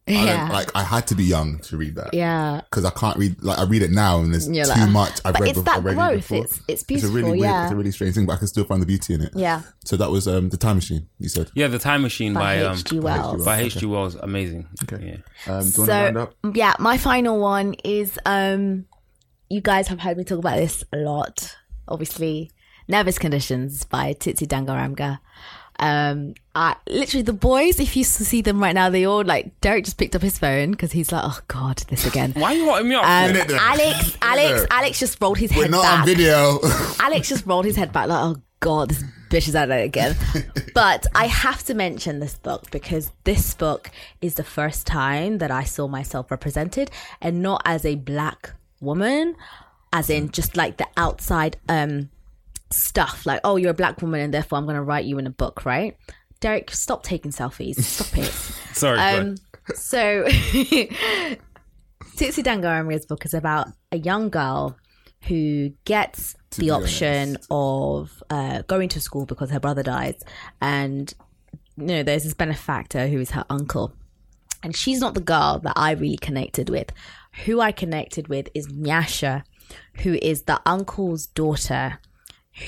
S3: I
S2: yeah,
S3: like I had to be young to read that.
S2: yeah.
S3: Because I can't read like I read it now and there's
S2: You're
S3: too
S2: like-
S3: much I've
S2: But
S3: read
S2: it's
S3: before.
S2: that
S3: read
S2: growth.
S3: before.
S2: It's- it's
S3: a
S2: beautiful,
S3: really weird, it's a really strange thing, but I can still find the beauty in it.
S2: Yeah.
S3: So that was um the time machine. You said.
S1: Yeah, the Time Machine
S2: By
S1: by, um,
S2: H.G. Wells.
S1: by H.G. Wells, amazing.
S3: Okay.
S1: Yeah.
S3: Um, do you want to up?
S2: yeah, my final one is um you guys have heard me talk about this a lot. Obviously, Nervous Conditions by Tsitsi Dangarembga. Um, I literally the boys. If you see them right now, they all like Derek just picked up his phone because he's like, "Oh God, this again."
S1: Why are you hotting me up?
S2: Um, Alex, Alex. Alex just rolled his head.
S3: We're
S2: head
S3: not
S2: back.
S3: on video.
S2: Alex just rolled his head back like, "Oh God, this bitch is at it again. but I have to mention this book because this book is the first time that I saw myself represented and not as a black woman, as in just like the outside um stuff, like, oh, you're a black woman and therefore I'm gonna write you in a book, right? Derek, stop taking selfies. Stop it.
S1: Sorry.
S2: Um, so, Tsitsi Dangarembga's book is about a young girl who gets
S3: To
S2: the option
S3: honest.
S2: of uh, going to school because her brother dies, and you know there's this benefactor who is her uncle, and she's not the girl that I really connected with. Who I connected with is Nyasha, who is the uncle's daughter,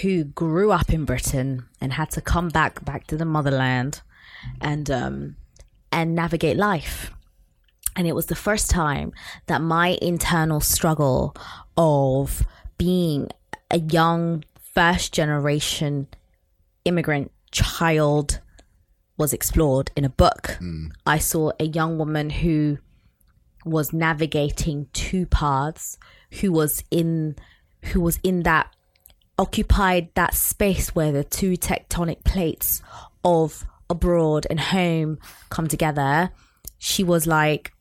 S2: who grew up in Britain and had to come back back to the motherland, and um, and navigate life. And it was the first time that my internal struggle of being a young first generation immigrant child was explored in a book. I saw a young woman who was navigating two paths, who was in who was in that occupied that space where the two tectonic plates of abroad and home come together. She was like,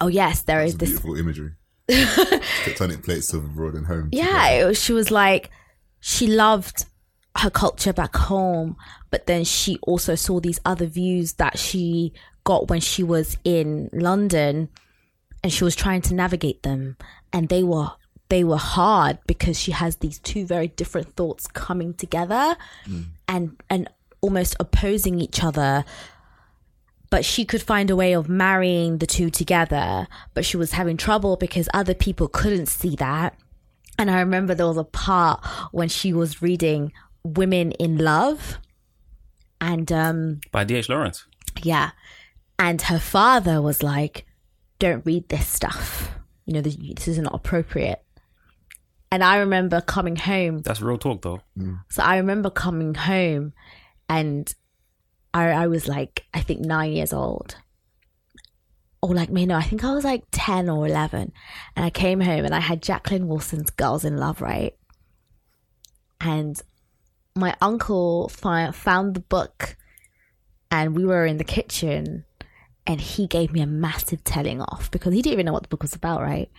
S2: "Oh yes, there
S3: It's
S2: is this
S3: beautiful imagery. Tectonic plates of abroad and home.
S2: yeah, it was, she was like, she loved her culture back home, but then she also saw these other views that she got when she was in London, and she was trying to navigate them, and they were they were hard because she has these two very different thoughts coming together, and and almost opposing each other. But she could find a way of marrying the two together but she was having trouble because other people couldn't see that. And i remember there was a part when she was reading women in love and um
S1: By D.H. Lawrence.
S2: yeah. And her father was like don't read this stuff. You know this, this is not appropriate and i remember coming home
S1: That's real talk, though. Mm.
S2: so I remember coming home and I, I was like, I think nine years old. Or like, me, no, I think I was like 10 or 11. And I came home and I had Jacqueline Wilson's Girls in Love, right? And my uncle fi- found the book and we were in the kitchen and he gave me a massive telling off because he didn't even know what the book was about, right?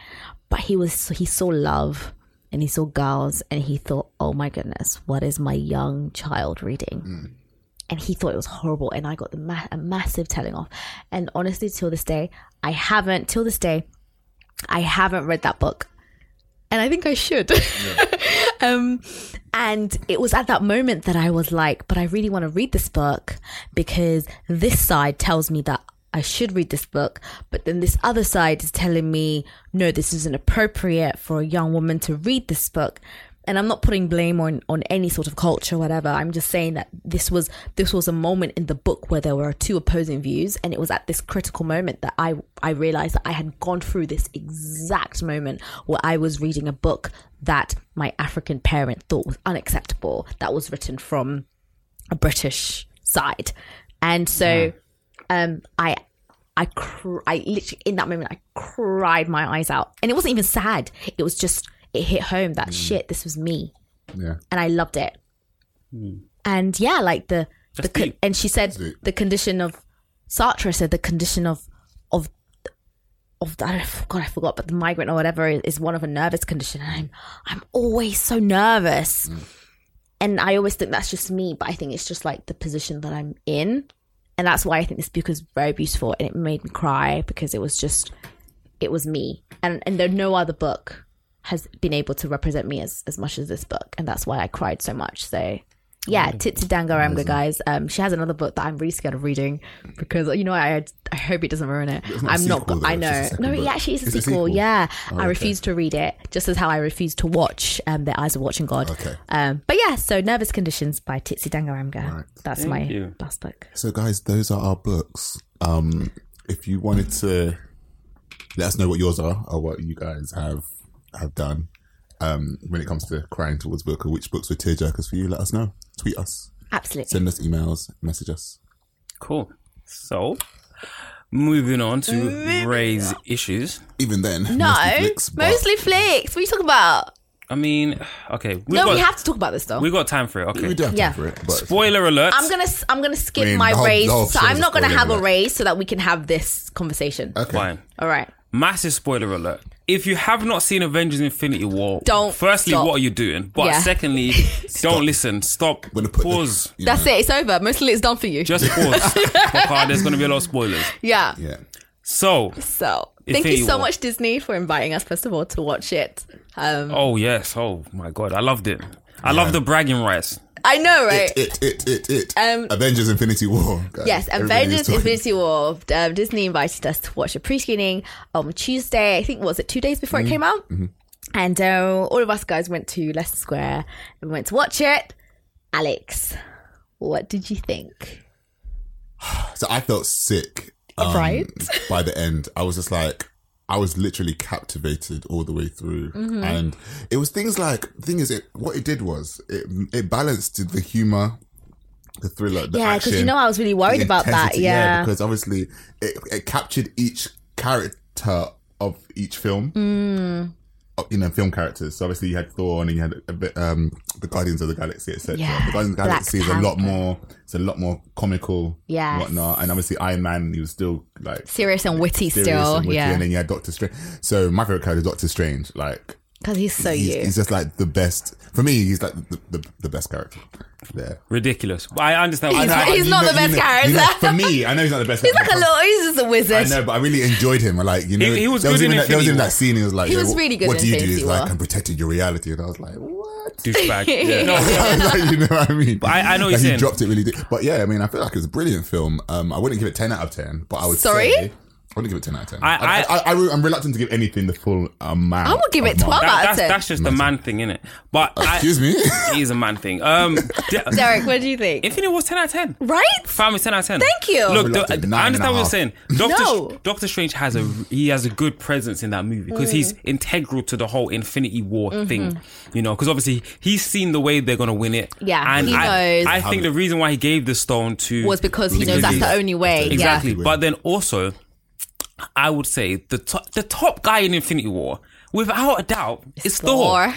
S2: But he was he saw love and he saw girls and he thought, "Oh my goodness, what is my young child reading?" And he thought it was horrible, and I got the ma- a massive telling off. And honestly, till this day, I haven't. Till this day, I haven't read that book, and I think I should. um, and it was at that moment that I was like, but I really want to read this book because this side tells me that I should read this book, but then this other side is telling me, no, this isn't appropriate for a young woman to read this book. And I'm not putting blame on, on any sort of culture, whatever. I'm just saying that this was this was a moment in the book where there were two opposing views, and it was at this critical moment that I I realized that I had gone through this exact moment where I was reading a book that my African parent thought was unacceptable, that was written from a British side, and so um, I, I, cr- I literally in that moment I cried my eyes out, and it wasn't even sad. It was just it hit home that shit. This was me,
S3: Yeah.
S2: and I loved it. And yeah, like the the con- and she said the condition of Sartre said the condition of of of I God I forgot, but the migrant or whatever is, is one of a nervous condition. And I'm I'm always so nervous, and I always think that's just me, but I think it's just like the position that I'm in, and that's why I think this book is very beautiful, and it made me cry because it was just it was me, and and there no other book has been able to represent me as as much as this book, and that's why I cried so much. So. Yeah, Tsitsi Dangarembga, guys. Um, she has another book that I'm really scared of reading because you know I I hope it doesn't ruin it.
S3: It's not a
S2: I'm not.
S3: sequel,
S2: I know.
S3: it's just a
S2: No,
S3: second
S2: it actually is a sequel.
S3: sequel?
S2: Yeah,
S3: Oh,
S2: I
S3: okay.
S2: refuse to read it, just as how I refuse to watch um, The Eyes of Watching God.
S3: Okay.
S2: Um, but yeah, so Nervous Conditions by Tsitsi Dangarembga.
S3: Right.
S2: That's
S1: Thank
S2: my
S1: you.
S2: last book.
S3: So, guys, those are our books. Um, if you wanted to let us know what yours are or what you guys have have done um, when it comes to crying towards book or which books were tearjerkers for you, let us know. Tweet us,
S2: Absolutely.
S3: send us emails, message us.
S1: Cool. So, moving on to raise issues.
S3: Even then,
S2: no,
S3: mostly flicks, but
S2: mostly flicks. What are you talking about?
S1: I mean, okay. We've
S2: no,
S1: got,
S2: we have to talk about this though.
S1: we got time for it. Okay.
S3: We do have time
S2: Yeah.
S3: for it. But
S1: Spoiler alert.
S2: I'm gonna s- I'm gonna skip
S3: I mean,
S2: my
S3: the whole- the
S2: race,
S3: whole
S2: so I'm not gonna
S3: spoiler
S2: have a raise so that we can have this conversation.
S3: Okay.
S1: Fine.
S2: All right.
S1: Massive spoiler alert. If you have not seen Avengers Infinity War,
S2: Don't
S1: Firstly,
S2: stop.
S1: what are you doing? But
S2: Yeah.
S1: secondly, don't listen. Stop.
S3: I'm gonna put the-
S1: Pause.
S2: That's
S3: know,
S2: it. It's over. Mostly it's done for you.
S1: Just pause. because there's going to be a lot of spoilers.
S2: yeah.
S3: Yeah.
S1: So,
S2: So thank
S1: Infinity
S2: you so
S1: War.
S2: much, Disney, for inviting us first of all to watch it. Um,
S1: oh yes. Oh my god, I loved it. I love the bragging rights.
S2: I know, right?
S3: It, it, it, it, it.
S2: Um,
S3: Avengers Infinity War. guys.
S2: Yes,
S3: Everybody
S2: Avengers. Infinity War. Um, Disney invited us to watch a pre-screening on Tuesday. I think was it two days before
S3: Mm-hmm.
S2: it came out, and uh, all of us guys went to Leicester Square and went to watch it. Alex, what did you think?
S3: So I felt sick. um,
S2: Right.
S3: By the end, I was just like, I was literally captivated all the way through,
S2: Mm-hmm.
S3: and it was things like. The thing is, it what it did was it it balanced the humor, the thriller, the
S2: Yeah, because you know I was really worried about that.
S3: intensity,
S2: Yeah,
S3: because obviously it, it captured each character of each film.
S2: Mm.
S3: Uh, You know, film characters. So obviously you had Thor, and you had a bit, um, the Guardians of the Galaxy, etc.
S2: Yeah,
S3: The Guardians of the
S2: Black
S3: Galaxy is a lot more. It's a lot more comical, yeah, whatnot. And obviously Iron Man, he was still like
S2: serious and witty
S3: serious
S2: still.
S3: and witty,
S2: yeah,
S3: and then you had Doctor Strange. So my favorite character is Doctor Strange. Like
S2: because he's so
S3: he's,
S2: you.
S3: he's just like the best for me. He's like the, the, the best character there.
S1: Ridiculous. But I understand.
S2: He's-
S1: I,
S2: he's
S3: you
S2: not
S3: know-
S2: the best
S3: you know-
S2: character.
S3: you know, for me, I know he's not the best.
S2: He's like a
S3: character.
S2: little. He's just a
S3: I
S2: wizard.
S3: I know, but I really enjoyed him. Like you know,
S1: He- he was
S3: there was
S1: good in
S3: even that, there was
S1: Infinity
S3: even that scene. He was like,
S2: He was really good
S3: What
S2: in
S3: do you do? He's like,
S2: War.
S3: I'm protecting your reality, and I was like, what?
S1: douchebag. Yeah. No,
S3: Like, you know what I mean?
S1: I- I know what
S3: Like,
S1: you're
S3: he
S1: saying.
S3: dropped it really. Deep. But yeah, I mean, I feel like it's a brilliant film. Um, I wouldn't give it ten out of ten, but I would
S2: Sorry?
S3: say. I wouldn't give it ten out of ten.
S1: I-
S3: I, I, I, I, am reluctant to give anything the full amount.
S2: I would give it 12
S3: mark.
S2: out of
S1: that's,
S2: 10.
S1: that's just a man thing, isn't it? But I,
S3: Excuse me.
S1: it is a man thing. Um,
S2: Derek, what do you think?
S1: Infinity War's ten out of ten.
S2: right?
S1: Fam is ten out of ten.
S2: Thank you.
S1: Look,
S3: Reluctant,
S1: I understand what you're saying. Doctor
S2: No.
S1: Doctor Strange has a he has a good presence in that movie because he's
S2: Mm.
S1: integral to the whole Infinity War
S2: Mm-hmm.
S1: thing. You know, because obviously he's seen the way they're gonna win it.
S2: Yeah,
S1: and
S2: he
S1: I,
S2: knows.
S1: I think the reason why he gave the stone to
S2: Was because he knows that's the only way.
S1: Exactly. But then also, I would say the top, the top guy in Infinity War, without a doubt, is Thor.
S2: Thor.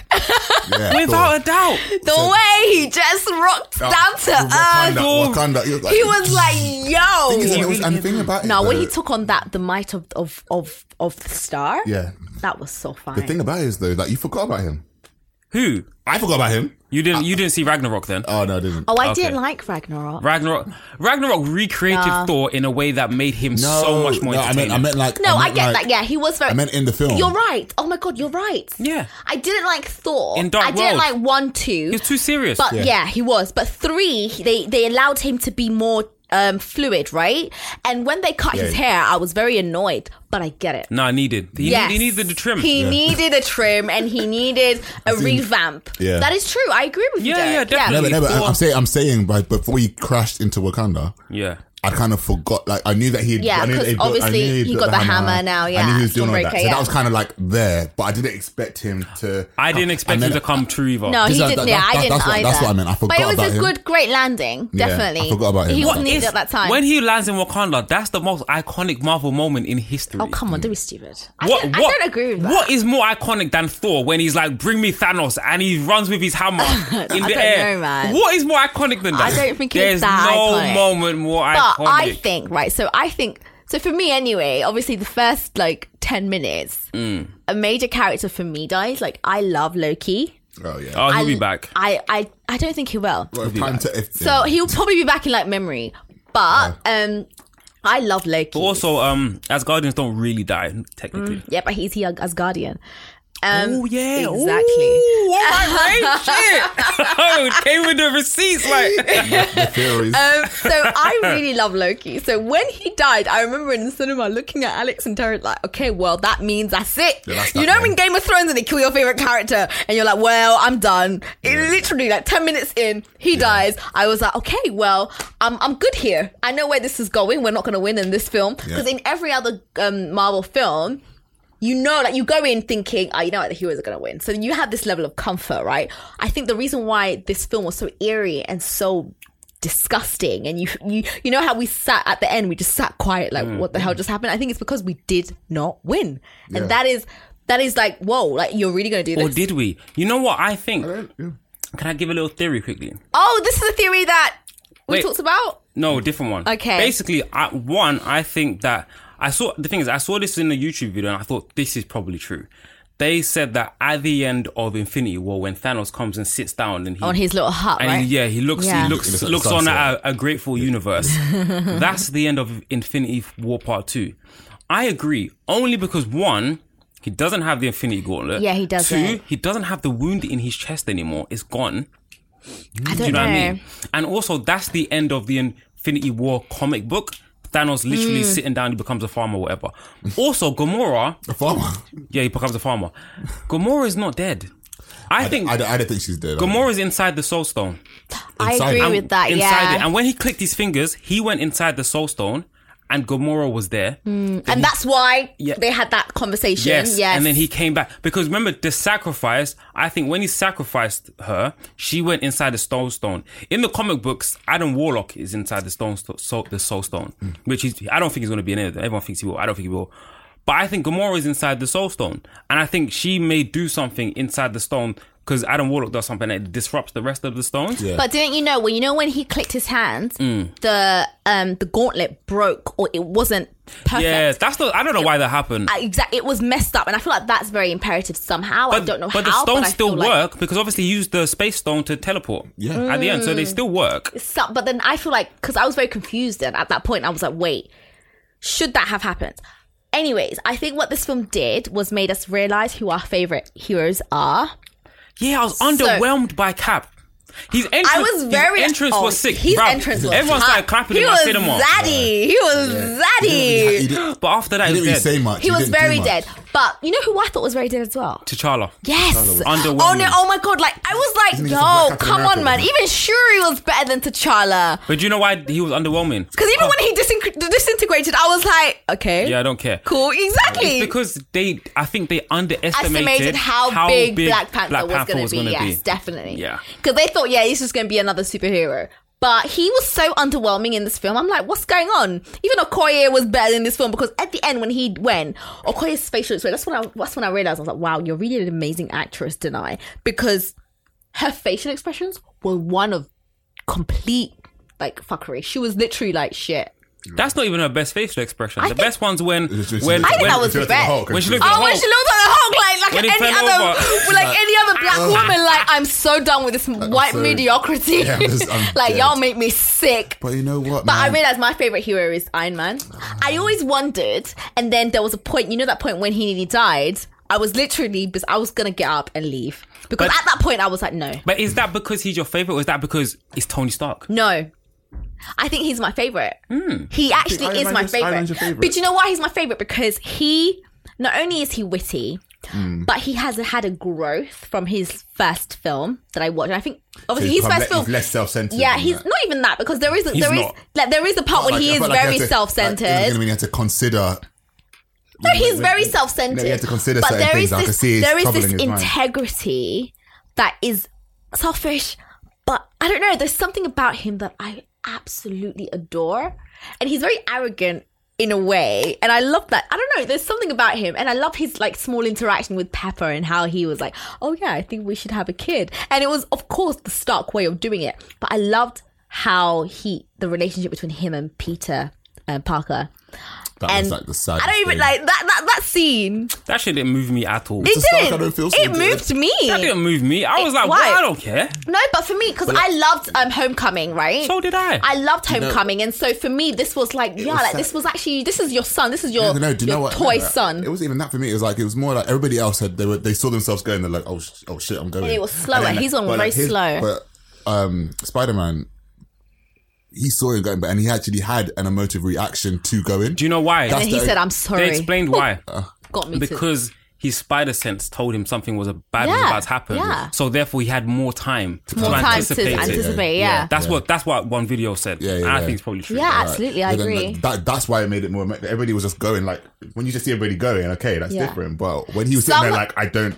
S3: Yeah,
S1: Without a doubt.
S2: The way he just rocked down to earth.
S3: Wakanda, Wakanda. He was like,
S2: He was like, yo.
S3: Thing is, and was- and the thing about it,
S2: Now, when
S3: though-
S2: he took on that, the might of of of of the star,
S3: yeah.
S2: that was so fine.
S3: The thing about it is though, like you forgot about him.
S1: Who?
S3: I forgot about him.
S1: You didn't. You didn't see Ragnarok then.
S3: Oh no, I didn't.
S2: oh, I
S1: Okay.
S2: didn't like Ragnarok.
S1: Ragnarok. Ragnarok recreated Thor in a way that made him so much more
S3: no, I
S1: entertaining.
S3: meant, I meant like.
S2: no, I,
S3: meant
S2: get
S3: like-
S2: that. Yeah, he was very.
S3: I meant in the film.
S2: You're right. Oh my god, you're right.
S1: Yeah.
S2: I didn't like Thor.
S1: In Dark
S2: I didn't
S1: World.
S2: like one, two.
S1: He was too serious.
S2: But yeah.
S3: Yeah.
S2: he was. But three, they they allowed him to be more um fluid, right? And when they cut his hair, I was very annoyed. But I get it.
S1: no, I needed. He,
S2: Yes.
S1: need, he needed a trim.
S2: He needed a trim and he needed a revamp.
S3: Yeah.
S2: That is true. I agree with you.
S1: Yeah, yeah,
S2: Derek.
S1: definitely.
S3: No, but, no, but I'm saying, I'm saying, but before he crashed into Wakanda,
S1: yeah.
S3: I kind of forgot. Like I knew that he,
S2: Yeah,
S3: I knew
S2: 'cause
S3: that I
S2: obviously
S3: knew
S2: he
S3: built
S2: got the hammer now,
S3: I
S2: yeah,
S3: knew he was doing all that. So
S2: yeah.
S3: that was kind of like there, but I didn't expect him to.
S1: I didn't expect
S3: and
S1: him to come true either.
S2: No, he didn't.
S3: that-
S2: yeah,
S3: that-
S2: I didn't
S3: that's what-
S2: either.
S3: that's what I meant. I
S2: But it
S3: forgot
S2: was
S3: about
S2: a
S3: him.
S2: good, great landing.
S3: Yeah, I
S2: definitely.
S3: forgot about him.
S2: He
S3: What
S2: was needed at that time.
S1: When he lands in Wakanda, that's the most iconic Marvel moment in history.
S2: oh come on, don't be stupid. I,
S1: What,
S2: don't,
S1: what,
S2: I don't agree with that.
S1: What is more iconic than Thor when he's like, "Bring me Thanos" and he runs with his hammer in the air? What is more iconic than that?
S2: I don't think it's
S1: There's no moment more
S2: But
S1: iconic.
S2: I think right. So I think so for me anyway. Obviously, the first like ten minutes,
S1: Mm.
S2: a major character for me dies. Like I love Loki.
S3: Oh yeah.
S1: oh, he'll
S2: I,
S1: be back.
S2: I, I I don't think he will.
S3: Well, time to. If,
S2: So he'll probably be back in like memory. But um, I love Loki.
S1: But also, um, as Guardians don't really die technically.
S2: yeah, but he's here as Guardian. Um,
S1: Oh yeah,
S2: exactly.
S1: Ooh, all right, right, shit. oh, came with the receipts, like.
S3: the theories.
S2: Um, so I really love Loki. So when he died, I remember in the cinema looking at Alex and Derek like, okay, well that means that's it.
S3: Yeah, that's
S2: you know
S3: then.
S2: when Game of Thrones and they kill your favorite character and you're like, well, I'm done. It literally like ten minutes in, he dies. I was like, okay, well, I'm I'm good here. I know where this is going. We're not going to win in this film because
S3: Yeah.
S2: in every other um, Marvel film. You know like you go in thinking, oh, you know what, the heroes are going to win. So you have this level of comfort, right? I think the reason why this film was so eerie and so disgusting and you you you know how we sat at the end we just sat quiet like mm. what the hell just happened i think it's because we did not win and that is that is like, whoa, like you're really gonna do this?
S1: Or did we? You know what I think?
S3: Yeah.
S1: Can I give a little theory quickly?
S2: oh, this is a theory that we
S1: Wait.
S2: talked about.
S1: No, different one.
S2: Okay.
S1: Basically, I, one, I think that I saw the thing is I saw this in a YouTube video and I thought this is probably true. They said that at the end of Infinity War, when Thanos comes and sits down and he
S2: On his little hut,
S1: and
S2: right?
S1: he, yeah, he looks
S2: Yeah.
S1: he looks
S3: He looks
S1: looks,
S3: like
S1: on
S3: sunset.
S1: a, a grateful universe. That's the end of Infinity War Part Two. I agree, only because one, he doesn't have the Infinity Gauntlet.
S2: Yeah, he doesn't.
S1: Two, he doesn't have the wound in his chest anymore. It's gone.
S2: I
S1: Do
S2: don't
S1: you know,
S2: know.
S1: what I mean? And also, that's the end of the Infinity War comic book. Thanos literally
S2: Mm.
S1: sitting down, he becomes a farmer, whatever. Also, Gamora,
S3: A farmer.
S1: yeah, he becomes a farmer. Gamora is not dead. I, think
S3: I, don't- don't think she's dead.
S1: Gamora is inside the Soul Stone.
S2: I
S3: Inside
S2: agree
S3: it.
S2: with that.
S1: inside
S2: yeah,
S1: it. And when he clicked his fingers, he went inside the Soul Stone, and Gamora was there. Mm.
S2: and that's why
S1: Yeah.
S2: they had that conversation.
S1: Yes.
S2: Yes,
S1: And then he came back. Because remember, the sacrifice, I think when he sacrificed her, she went inside the Soul Stone. In the comic books, Adam Warlock is inside the Stone, so, the Soul Stone, hmm. which is, I don't think he's going to be in it. Everyone thinks he will. I don't think he will. But I think Gamora is inside the Soul Stone. And I think she may do something inside the stone because Adam Warlock does something that disrupts the rest of the stones.
S3: Yeah.
S2: But didn't you know when you know when he clicked his hands,
S1: Mm.
S2: the um the gauntlet broke or it wasn't perfect.
S1: Yeah, that's the, I don't know why that happened.
S2: Exactly, it was messed up, and I feel like that's very imperative somehow. I don't know
S1: but
S2: how,
S1: the stones
S2: but I
S1: still
S2: feel like
S1: work because obviously he used the space stone to teleport.
S3: Yeah.
S1: At the end, so they still work.
S2: some, but then I feel like because I was very confused, and at that point I was like, wait, should that have happened? Anyways, I think what this film did was made us realize who our favorite heroes are.
S1: Yeah, I was underwhelmed by Cap. His entrance,
S2: I was very
S1: his entrance
S2: oh,
S1: was sick.
S2: His
S1: bruv.
S2: entrance was
S1: Everyone
S2: hot.
S1: started clapping
S2: He
S1: him
S2: was
S1: at cinema.
S2: zaddy. He was zaddy.
S3: He didn't,
S1: But after that,
S3: he
S1: he
S3: didn't
S1: was
S3: really
S1: dead.
S3: say much.
S2: He was very
S3: much.
S2: dead. But you know who I thought was very dead as well?
S1: T'Challa.
S2: Yes.
S1: Underwhelming.
S2: Oh no! Oh my god! Like I was like,
S3: Isn't
S2: yo,
S3: from Black Captain
S2: come
S3: America?
S2: on, man. Even Shuri was better than T'Challa.
S1: But do you know why he was underwhelming?
S2: Because even when he disin- disintegrated, I was like, okay,
S1: Yeah, I don't care.
S2: cool, exactly.
S1: It's because they, I think they underestimated
S2: estimated how, big, Black Panther
S1: Black
S2: was going to be. Yes,
S1: be.
S2: definitely.
S1: Yeah.
S2: Because they thought, yeah, he's just going to be another superhero. But he was so underwhelming in this film. I'm like, what's going on? Even Okoye was better in this film because at the end when he went, Okoye's facial expression. That's when I that's when I realized I was like, wow, you're really an amazing actress, Danai, because her facial expressions were one of complete like fuckery. She was literally like shit.
S1: That's not even her best facial expression.
S2: I
S1: the
S2: think-
S1: best one's when
S3: It's just-
S1: when
S2: I think
S1: when,
S2: that was
S3: She
S2: the
S3: looked at
S2: best.
S3: Hulk
S1: When she
S3: she
S1: looked at
S2: Oh, when
S1: Hulk.
S2: she looked at the Hulk like like
S1: When he
S2: any
S1: fell
S2: other
S1: over.
S2: like any other black woman, like I'm so done with this white
S3: so-
S2: mediocrity.
S3: Yeah, I'm just- I'm
S2: like
S3: dead.
S2: y'all make me sick.
S3: But you know what,
S2: But I
S3: man?
S2: realized my favorite hero is Iron Man. Ah. I always wondered, and then there was a point. You know that point when he nearly died. I was literally, because I was gonna get up and leave because
S1: But-
S2: at that point I was like, no,
S1: But is that because he's your favorite, or is that because it's Tony Stark?
S2: no. I think he's my favorite. He actually is my
S3: is- Iron
S2: favorite.
S3: Man's your favorite.
S2: But you know why he's my favorite? Because he not only is he witty,
S3: Hmm.
S2: but he has had a growth from his first film that I watched. And I think obviously
S3: He's
S2: his
S3: become
S2: first
S3: le-
S2: film.
S3: he's less self-centered.
S2: yeah,
S3: than
S2: he's
S3: that.
S2: not even that because there is
S1: He's
S2: there is
S1: not.
S2: like there is a part where
S3: Like,
S2: he is
S3: felt like
S2: very
S3: he had to-
S2: self-centered.
S3: Like, it was gonna mean he had to consider.
S2: No, he's very self-centered.
S3: You have to consider
S2: but
S3: certain
S2: there
S3: things. I can
S2: this,
S3: see it's
S2: there is
S3: troubling
S2: this
S3: his mind.
S2: integrity that is selfish, but I don't know. There's something about him that I absolutely adore, and he's very arrogant in a way, and I love that. I don't know. There's something about him, and I love his like small interaction with Pepper and how he was like, "Oh yeah, I think we should have a kid," and it was of course the Stark way of doing it, but I loved how he the relationship between him and Peter and Parker.
S3: That
S2: And
S3: was like the saddest
S2: I don't even
S3: thing.
S2: like that. That that scene.
S1: That shit didn't move me at all.
S2: It
S3: the Stark
S2: did.
S3: I don't feel so
S2: it
S3: good.
S2: moved me.
S1: That didn't move me. I was
S2: It-
S1: like,
S2: why?
S1: well, I don't care.
S2: No, but for me, because I loved um, Homecoming, right?
S1: So did I.
S2: I loved
S3: know-
S2: Homecoming, and so for me, this was like, yeah,
S3: was
S2: like
S3: sad.
S2: this was actually this is your son, this is your,
S3: Yeah, no, do you
S2: your
S3: know what?
S2: toy
S3: No,
S2: son.
S3: It wasn't even that for me. It was like it was more like everybody else had they were they saw themselves going. They're like, oh, sh- oh shit, I'm going.
S2: And it was slower.
S3: And
S2: His one was
S3: but,
S2: very
S3: his-
S2: slow.
S3: But um, Spider Man, he saw him going, but and he actually had an emotive reaction to going.
S1: Do you know why?
S2: and then he
S3: the-
S2: said, "I'm sorry."
S1: They explained why. Uh.
S2: Got me to.
S1: because his spider sense told him something was a bad was
S2: Yeah,
S1: about to happen.
S2: yeah.
S1: So therefore, he had more time to,
S2: More time to
S1: anticipate. it.
S2: anticipate. Yeah,
S1: That's what that's what one video said.
S3: Yeah, yeah,
S1: and I think it's probably true.
S2: Yeah, absolutely. I
S3: But then
S2: agree.
S3: That, that's why it made it more. Everybody was just going like when you just see everybody going, okay, that's
S2: Yeah.
S3: different. But when he was sitting there, like I don't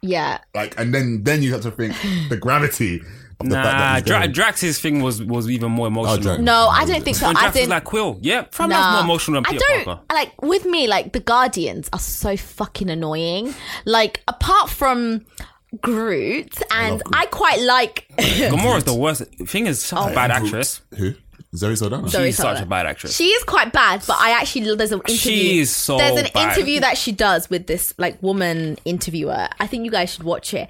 S2: yeah.
S3: like, and then then you have to think the gravity of the
S1: Nah, Dra- Drax's thing was was even more emotional.
S3: Oh, Drax.
S2: No, I don't think so.
S1: When
S2: I
S1: Drax was
S2: think
S1: like Quill, yeah, fam, that's
S2: Nah.
S1: more emotional than
S2: I
S1: Peter
S2: don't
S1: Parker.
S2: like with me. Like the Guardians are so fucking annoying. Like apart from Groot, and
S3: love Groot.
S2: I, quite like.
S1: Gamora's the worst. Thing is, such
S2: Oh.
S1: a bad actress.
S3: Who? Zoe Saldana.
S2: Zoe
S1: She's such a bad actress.
S2: She is quite bad, but I actually there's an interview.
S1: She is so
S2: There's an
S1: bad.
S2: interview that she does with this like woman interviewer. I think you guys should watch it.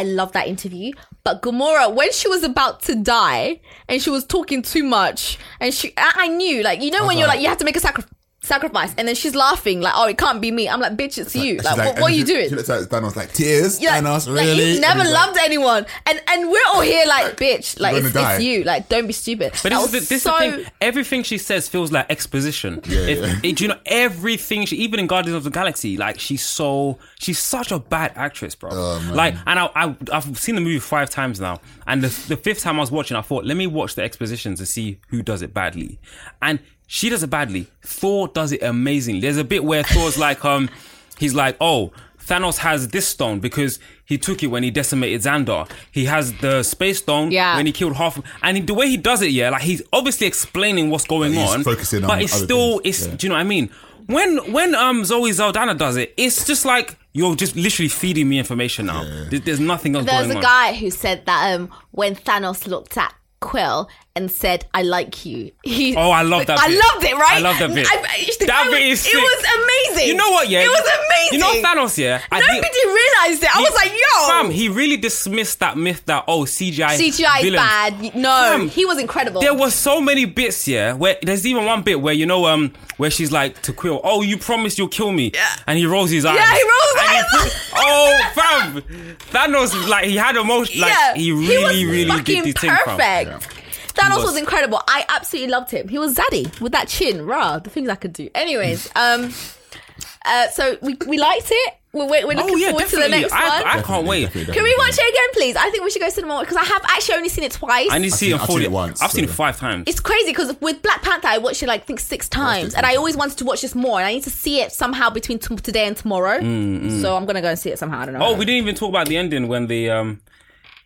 S2: I love that interview. But Gamora, when she was about to die and she was talking too much, and she, I, I knew, like you know, when you're
S3: like-
S2: like you have to make a sacrifice. Sacrifice, and then she's laughing like, "Oh, it can't be me." I'm like, "Bitch, it's you!"
S3: She's
S2: Like, what, what are you
S3: she-
S2: doing?
S3: She looks at Thanos like tears.
S2: You're like-
S3: Thanos,
S2: like,
S3: really?
S2: you've never
S3: And he's like,
S2: loved anyone, and and we're all here like, "Bitch, like it's, it's you." Like, don't be stupid.
S1: But
S2: That
S1: this is, the, this
S2: so-
S1: the thing. Everything she says feels like exposition. If-
S3: yeah.
S1: it- do you know everything? She even in Guardians of the Galaxy, like she's so she's such a bad actress, bro.
S3: Oh,
S1: like, and I, I I've seen the movie five times now, and the, the fifth time I was watching, I thought, let me watch the exposition to see who does it badly, and she does it badly. Thor does it amazingly. There's a bit where Thor's like, um, he's like, oh. Thanos has this stone because he took it when he decimated Xandar. He has the space stone
S2: Yeah.
S1: when he killed half. And he- the way he does it, yeah, like he's obviously explaining what's going
S3: He's
S1: on,
S3: focusing on
S1: but it's still,
S3: things,
S1: it's.
S3: yeah.
S1: Do you know what I mean? When when um Zoe Saldana does it, it's just like you're just literally feeding me information now. There- There's nothing else
S2: There was
S1: going
S2: a
S1: on.
S2: guy who said that um, when Thanos looked at Quill and said, "I like you." He,
S1: Oh, I love that
S2: I
S1: bit.
S2: loved it. Right?
S1: I love that bit.
S2: I- the
S1: That
S2: guy
S1: bit
S2: was-
S1: is
S2: It
S1: sick.
S2: was amazing.
S1: You know what? Yeah,
S2: it was amazing.
S1: You know Thanos, yeah. I
S2: Nobody
S1: think-
S2: realized it. I was like, "Yo,
S1: Fam, he really dismissed that myth that oh CGI
S2: CGI is
S1: villains.
S2: bad." No,
S1: Fam,
S2: he was incredible.
S1: There were so many bits, yeah. Where there's even one bit where you know, um, where she's like to Quill, "Oh, you promised you'll kill me,"
S2: Yeah.
S1: and he rolls his eyes.
S2: Yeah, he rolls his
S1: And he
S2: eyes.
S1: oh, fam, Thanos like he had emotion, like
S2: yeah,
S1: he really,
S2: was
S1: really
S2: fucking
S1: did the thing, fam.
S2: perfect. Thanos
S1: was.
S2: was. incredible. I absolutely loved him. He was zaddy with that chin. Rah, the things I could do. Anyways, um, uh, so we we liked it. We're, we're looking
S1: Oh yeah,
S2: forward to the next
S1: I,
S2: one.
S1: I can't wait.
S3: Definitely,
S2: Can we watch it again, please? I think we should go to cinema because I have actually only seen it twice.
S1: I need to see
S3: seen-
S1: it
S3: I've
S1: in 40.
S3: it once,
S1: I've seen it five times.
S2: it's crazy because with Black Panther, I watched it like I think six times, and I always wanted to watch this more, and I need to see it somehow between t- today and tomorrow. So I'm gonna go and see it somehow. I don't know.
S1: Mm, Oh, we didn't even talk about the ending when the um,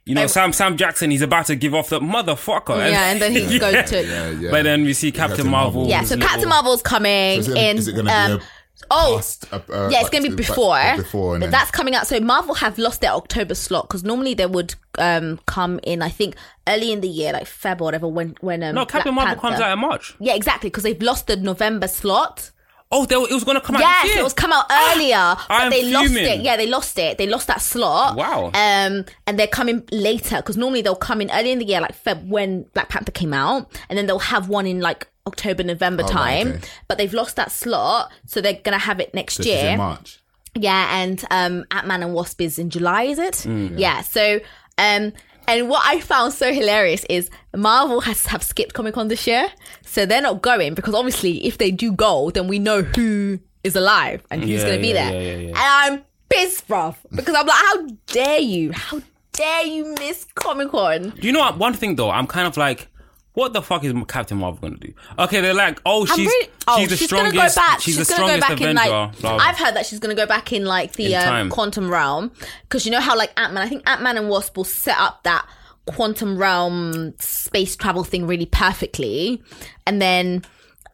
S1: you know,
S2: I-
S1: Sam Sam Jackson. He's about to give off the motherfucker.
S2: yeah, and then he goes to
S3: Yeah, yeah.
S1: But then we see Captain,
S3: Captain
S1: Marvel.
S3: Marvel.
S2: yeah. So Captain Marvel's coming
S3: Is it,
S2: in.
S3: is it going to
S2: um,
S3: be a
S2: oh,
S3: past, uh, uh,
S2: Yeah, it's going to be before.
S3: back- before,
S2: but
S3: then
S2: that's coming out. So Marvel have lost their October slot because normally they would um come in. I think early in the year, like Feb or whatever. When when um,
S1: No, Captain
S2: Black
S1: Marvel comes out in March.
S2: Yeah, exactly. Because they've lost the November slot.
S1: Oh, they, it was going to come out.
S2: Yes, it was come out earlier, but
S1: I'm
S2: they lost it. Yeah, they lost it. They lost that slot.
S1: Wow.
S2: Um, and they're coming later because normally they'll come in early in the year, like Feb when Black Panther came out, and then they'll have one in like October, November
S3: Oh, right,
S2: time.
S3: okay.
S2: But they've lost that slot, so they're gonna have it next
S3: So she's
S2: year.
S3: in March.
S2: Yeah, and um Ant Man and Wasp is in July, is it?
S1: Mm.
S2: yeah. So um and what I found so hilarious is Marvel has have skipped Comic Con this year. So they're not going because obviously if they do go, then we know who is alive and who's
S1: Yeah,
S2: gonna be
S1: yeah,
S2: there.
S1: yeah.
S2: And I'm pissed, bruv. Because I'm like, how dare you? How dare you miss Comic Con?
S1: Do you know what? One thing though, I'm kind of like, what the fuck is Captain Marvel going to do? Okay, they're like, oh, she's
S2: really, oh,
S1: she's the
S2: gonna go back.
S1: She's, the
S2: gonna
S1: strongest Avenger.
S2: in like.
S1: blah, blah.
S2: I've heard that she's gonna go back in like the
S1: In
S2: um, quantum realm because you know how like Ant Man. I think Ant Man and Wasp will set up that quantum realm space travel thing really perfectly, and then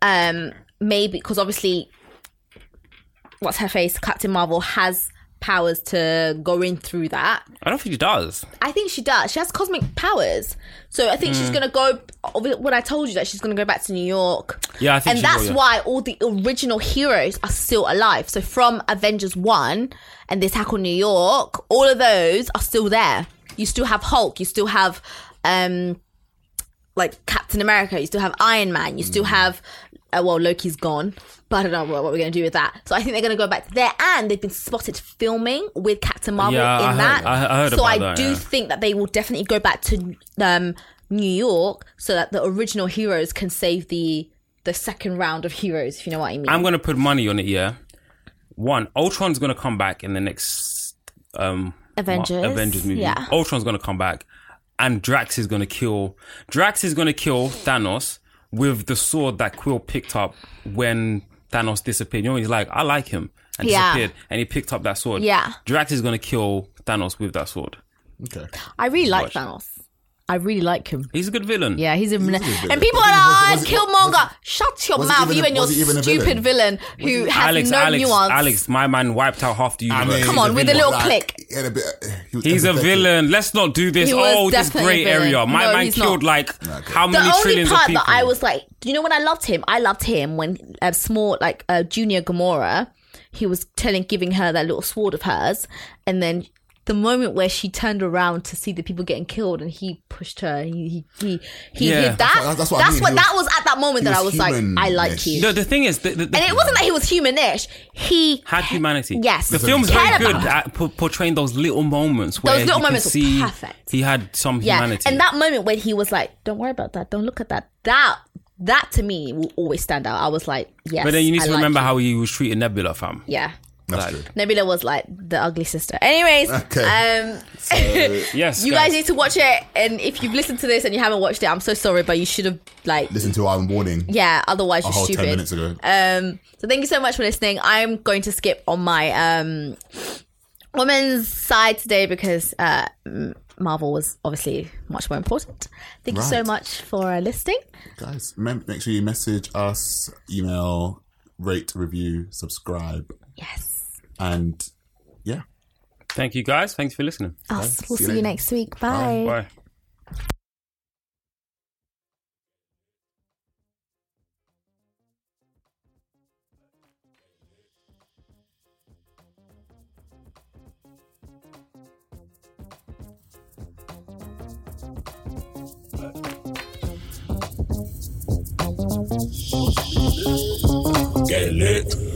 S2: um maybe because obviously, what's her face? Captain Marvel has powers to go in through that.
S1: I don't think she does.
S2: I think she does. She has cosmic powers. So I think
S1: Hmm.
S2: she's going to go. What I told you that she's going to go back to New York.
S1: Yeah, I think
S2: And that's
S1: will, yeah.
S2: why all the original heroes are still alive. So from Avengers 1 and the attack on New York, all of those are still there. You still have Hulk. You still have. um like Captain America, you still have Iron Man, you still
S1: Hmm.
S2: have, uh, well, Loki's gone, but I don't know what, what we're going to do with that. So I think they're going to go back there, and they've been spotted filming with Captain Marvel
S1: Yeah,
S2: in
S1: I heard-
S2: that.
S1: I- I heard
S2: so
S1: about
S2: I
S1: that,
S2: do
S1: yeah.
S2: think that they will definitely go back to um, New York so that the original heroes can save the the second round of heroes, if you know what I mean.
S1: I'm going to put money on it. Yeah. One, Ultron's going to come back in the next um
S2: Avengers,
S1: Mar- Avengers movie.
S2: yeah.
S1: Ultron's going to come back, and Drax is going to kill. Drax is going to kill Thanos with the sword that Quill picked up when Thanos disappeared. You know, he's like, I like him, and
S2: Yeah.
S1: disappeared, and he picked up that sword.
S2: Yeah.
S1: Drax is going to kill Thanos with that sword.
S3: Okay.
S2: I really like
S1: Watch.
S2: Thanos. I really like him.
S1: He's a good villain.
S2: Yeah, he's a,
S3: good
S2: and
S3: villain.
S2: people are like,
S3: was-
S2: oh,
S3: was-
S2: Killmonger, shut your mouth, you
S3: a-
S2: and your
S3: was he even a
S2: stupid villain, who has
S1: Alex,
S2: no
S1: Alex,
S2: nuance.
S1: Alex, my man wiped out half the
S3: I
S1: universe.
S3: mean,
S2: Come
S3: he's
S2: on, with a little
S3: like,
S2: click.
S3: he a bit- he
S1: He's a villain. Let's not do this. Oh, this
S2: definitely
S1: grey area. My
S2: No,
S1: man killed
S2: not.
S1: like
S3: Okay.
S1: how
S2: the
S1: many
S2: only
S1: trillions
S2: part
S1: of people?
S2: that I was like, do you know when I loved him? I loved him when uh, small, like uh, Junior Gamora, he was telling, giving her that little sword of hers, and then the moment where she turned around to see the people getting killed, and he pushed her, he he he, he
S1: Yeah.
S2: did that.
S3: That's what- that's I mean. He
S2: that
S3: was-
S2: was at that moment
S3: he
S2: that I
S3: was
S2: was like, I like
S3: humanish.
S2: you.
S1: No, the thing is, the, the, the,
S2: and it wasn't that he was humanish. He
S1: had humanity.
S2: Yes.
S1: the film's
S2: cared
S1: very good
S2: about
S1: at por- portraying those little moments where
S2: Those little
S1: you
S2: moments
S1: can
S2: were
S1: see
S2: perfect.
S1: he had some
S2: Yeah,
S1: humanity.
S2: and that moment when he was like, "Don't worry about that. Don't look at that." That that to me will always stand out. I was like, "Yes."
S1: but then you need
S2: I
S1: to
S2: like
S1: remember
S2: you.
S1: how he was treating Nebula, fam.
S2: Yeah.
S3: That's
S1: Like-
S3: true.
S2: Nebula was like the ugly sister. Anyways,
S3: Okay.
S2: um,
S1: Yes,
S2: you guys need to watch it. And if you've listened to this and you haven't watched it, I'm so sorry, but you should have like,
S3: Listen to our warning
S2: yeah. Otherwise,
S3: a
S2: you're
S3: whole
S2: stupid.
S3: 10 minutes ago.
S2: Um, so thank you so much for listening. I'm going to skip on my um women's side today because uh m- Marvel was obviously much more important. Thank you so
S3: Right.
S2: much for uh, listening.
S3: Guys, mem- make sure you message us, email, rate, review, subscribe,
S2: Yes.
S3: And yeah.
S1: Thank you guys. Thanks for listening.
S2: Us. We'll
S3: See you
S2: see you next week. Bye.
S1: Bye.
S5: Get lit.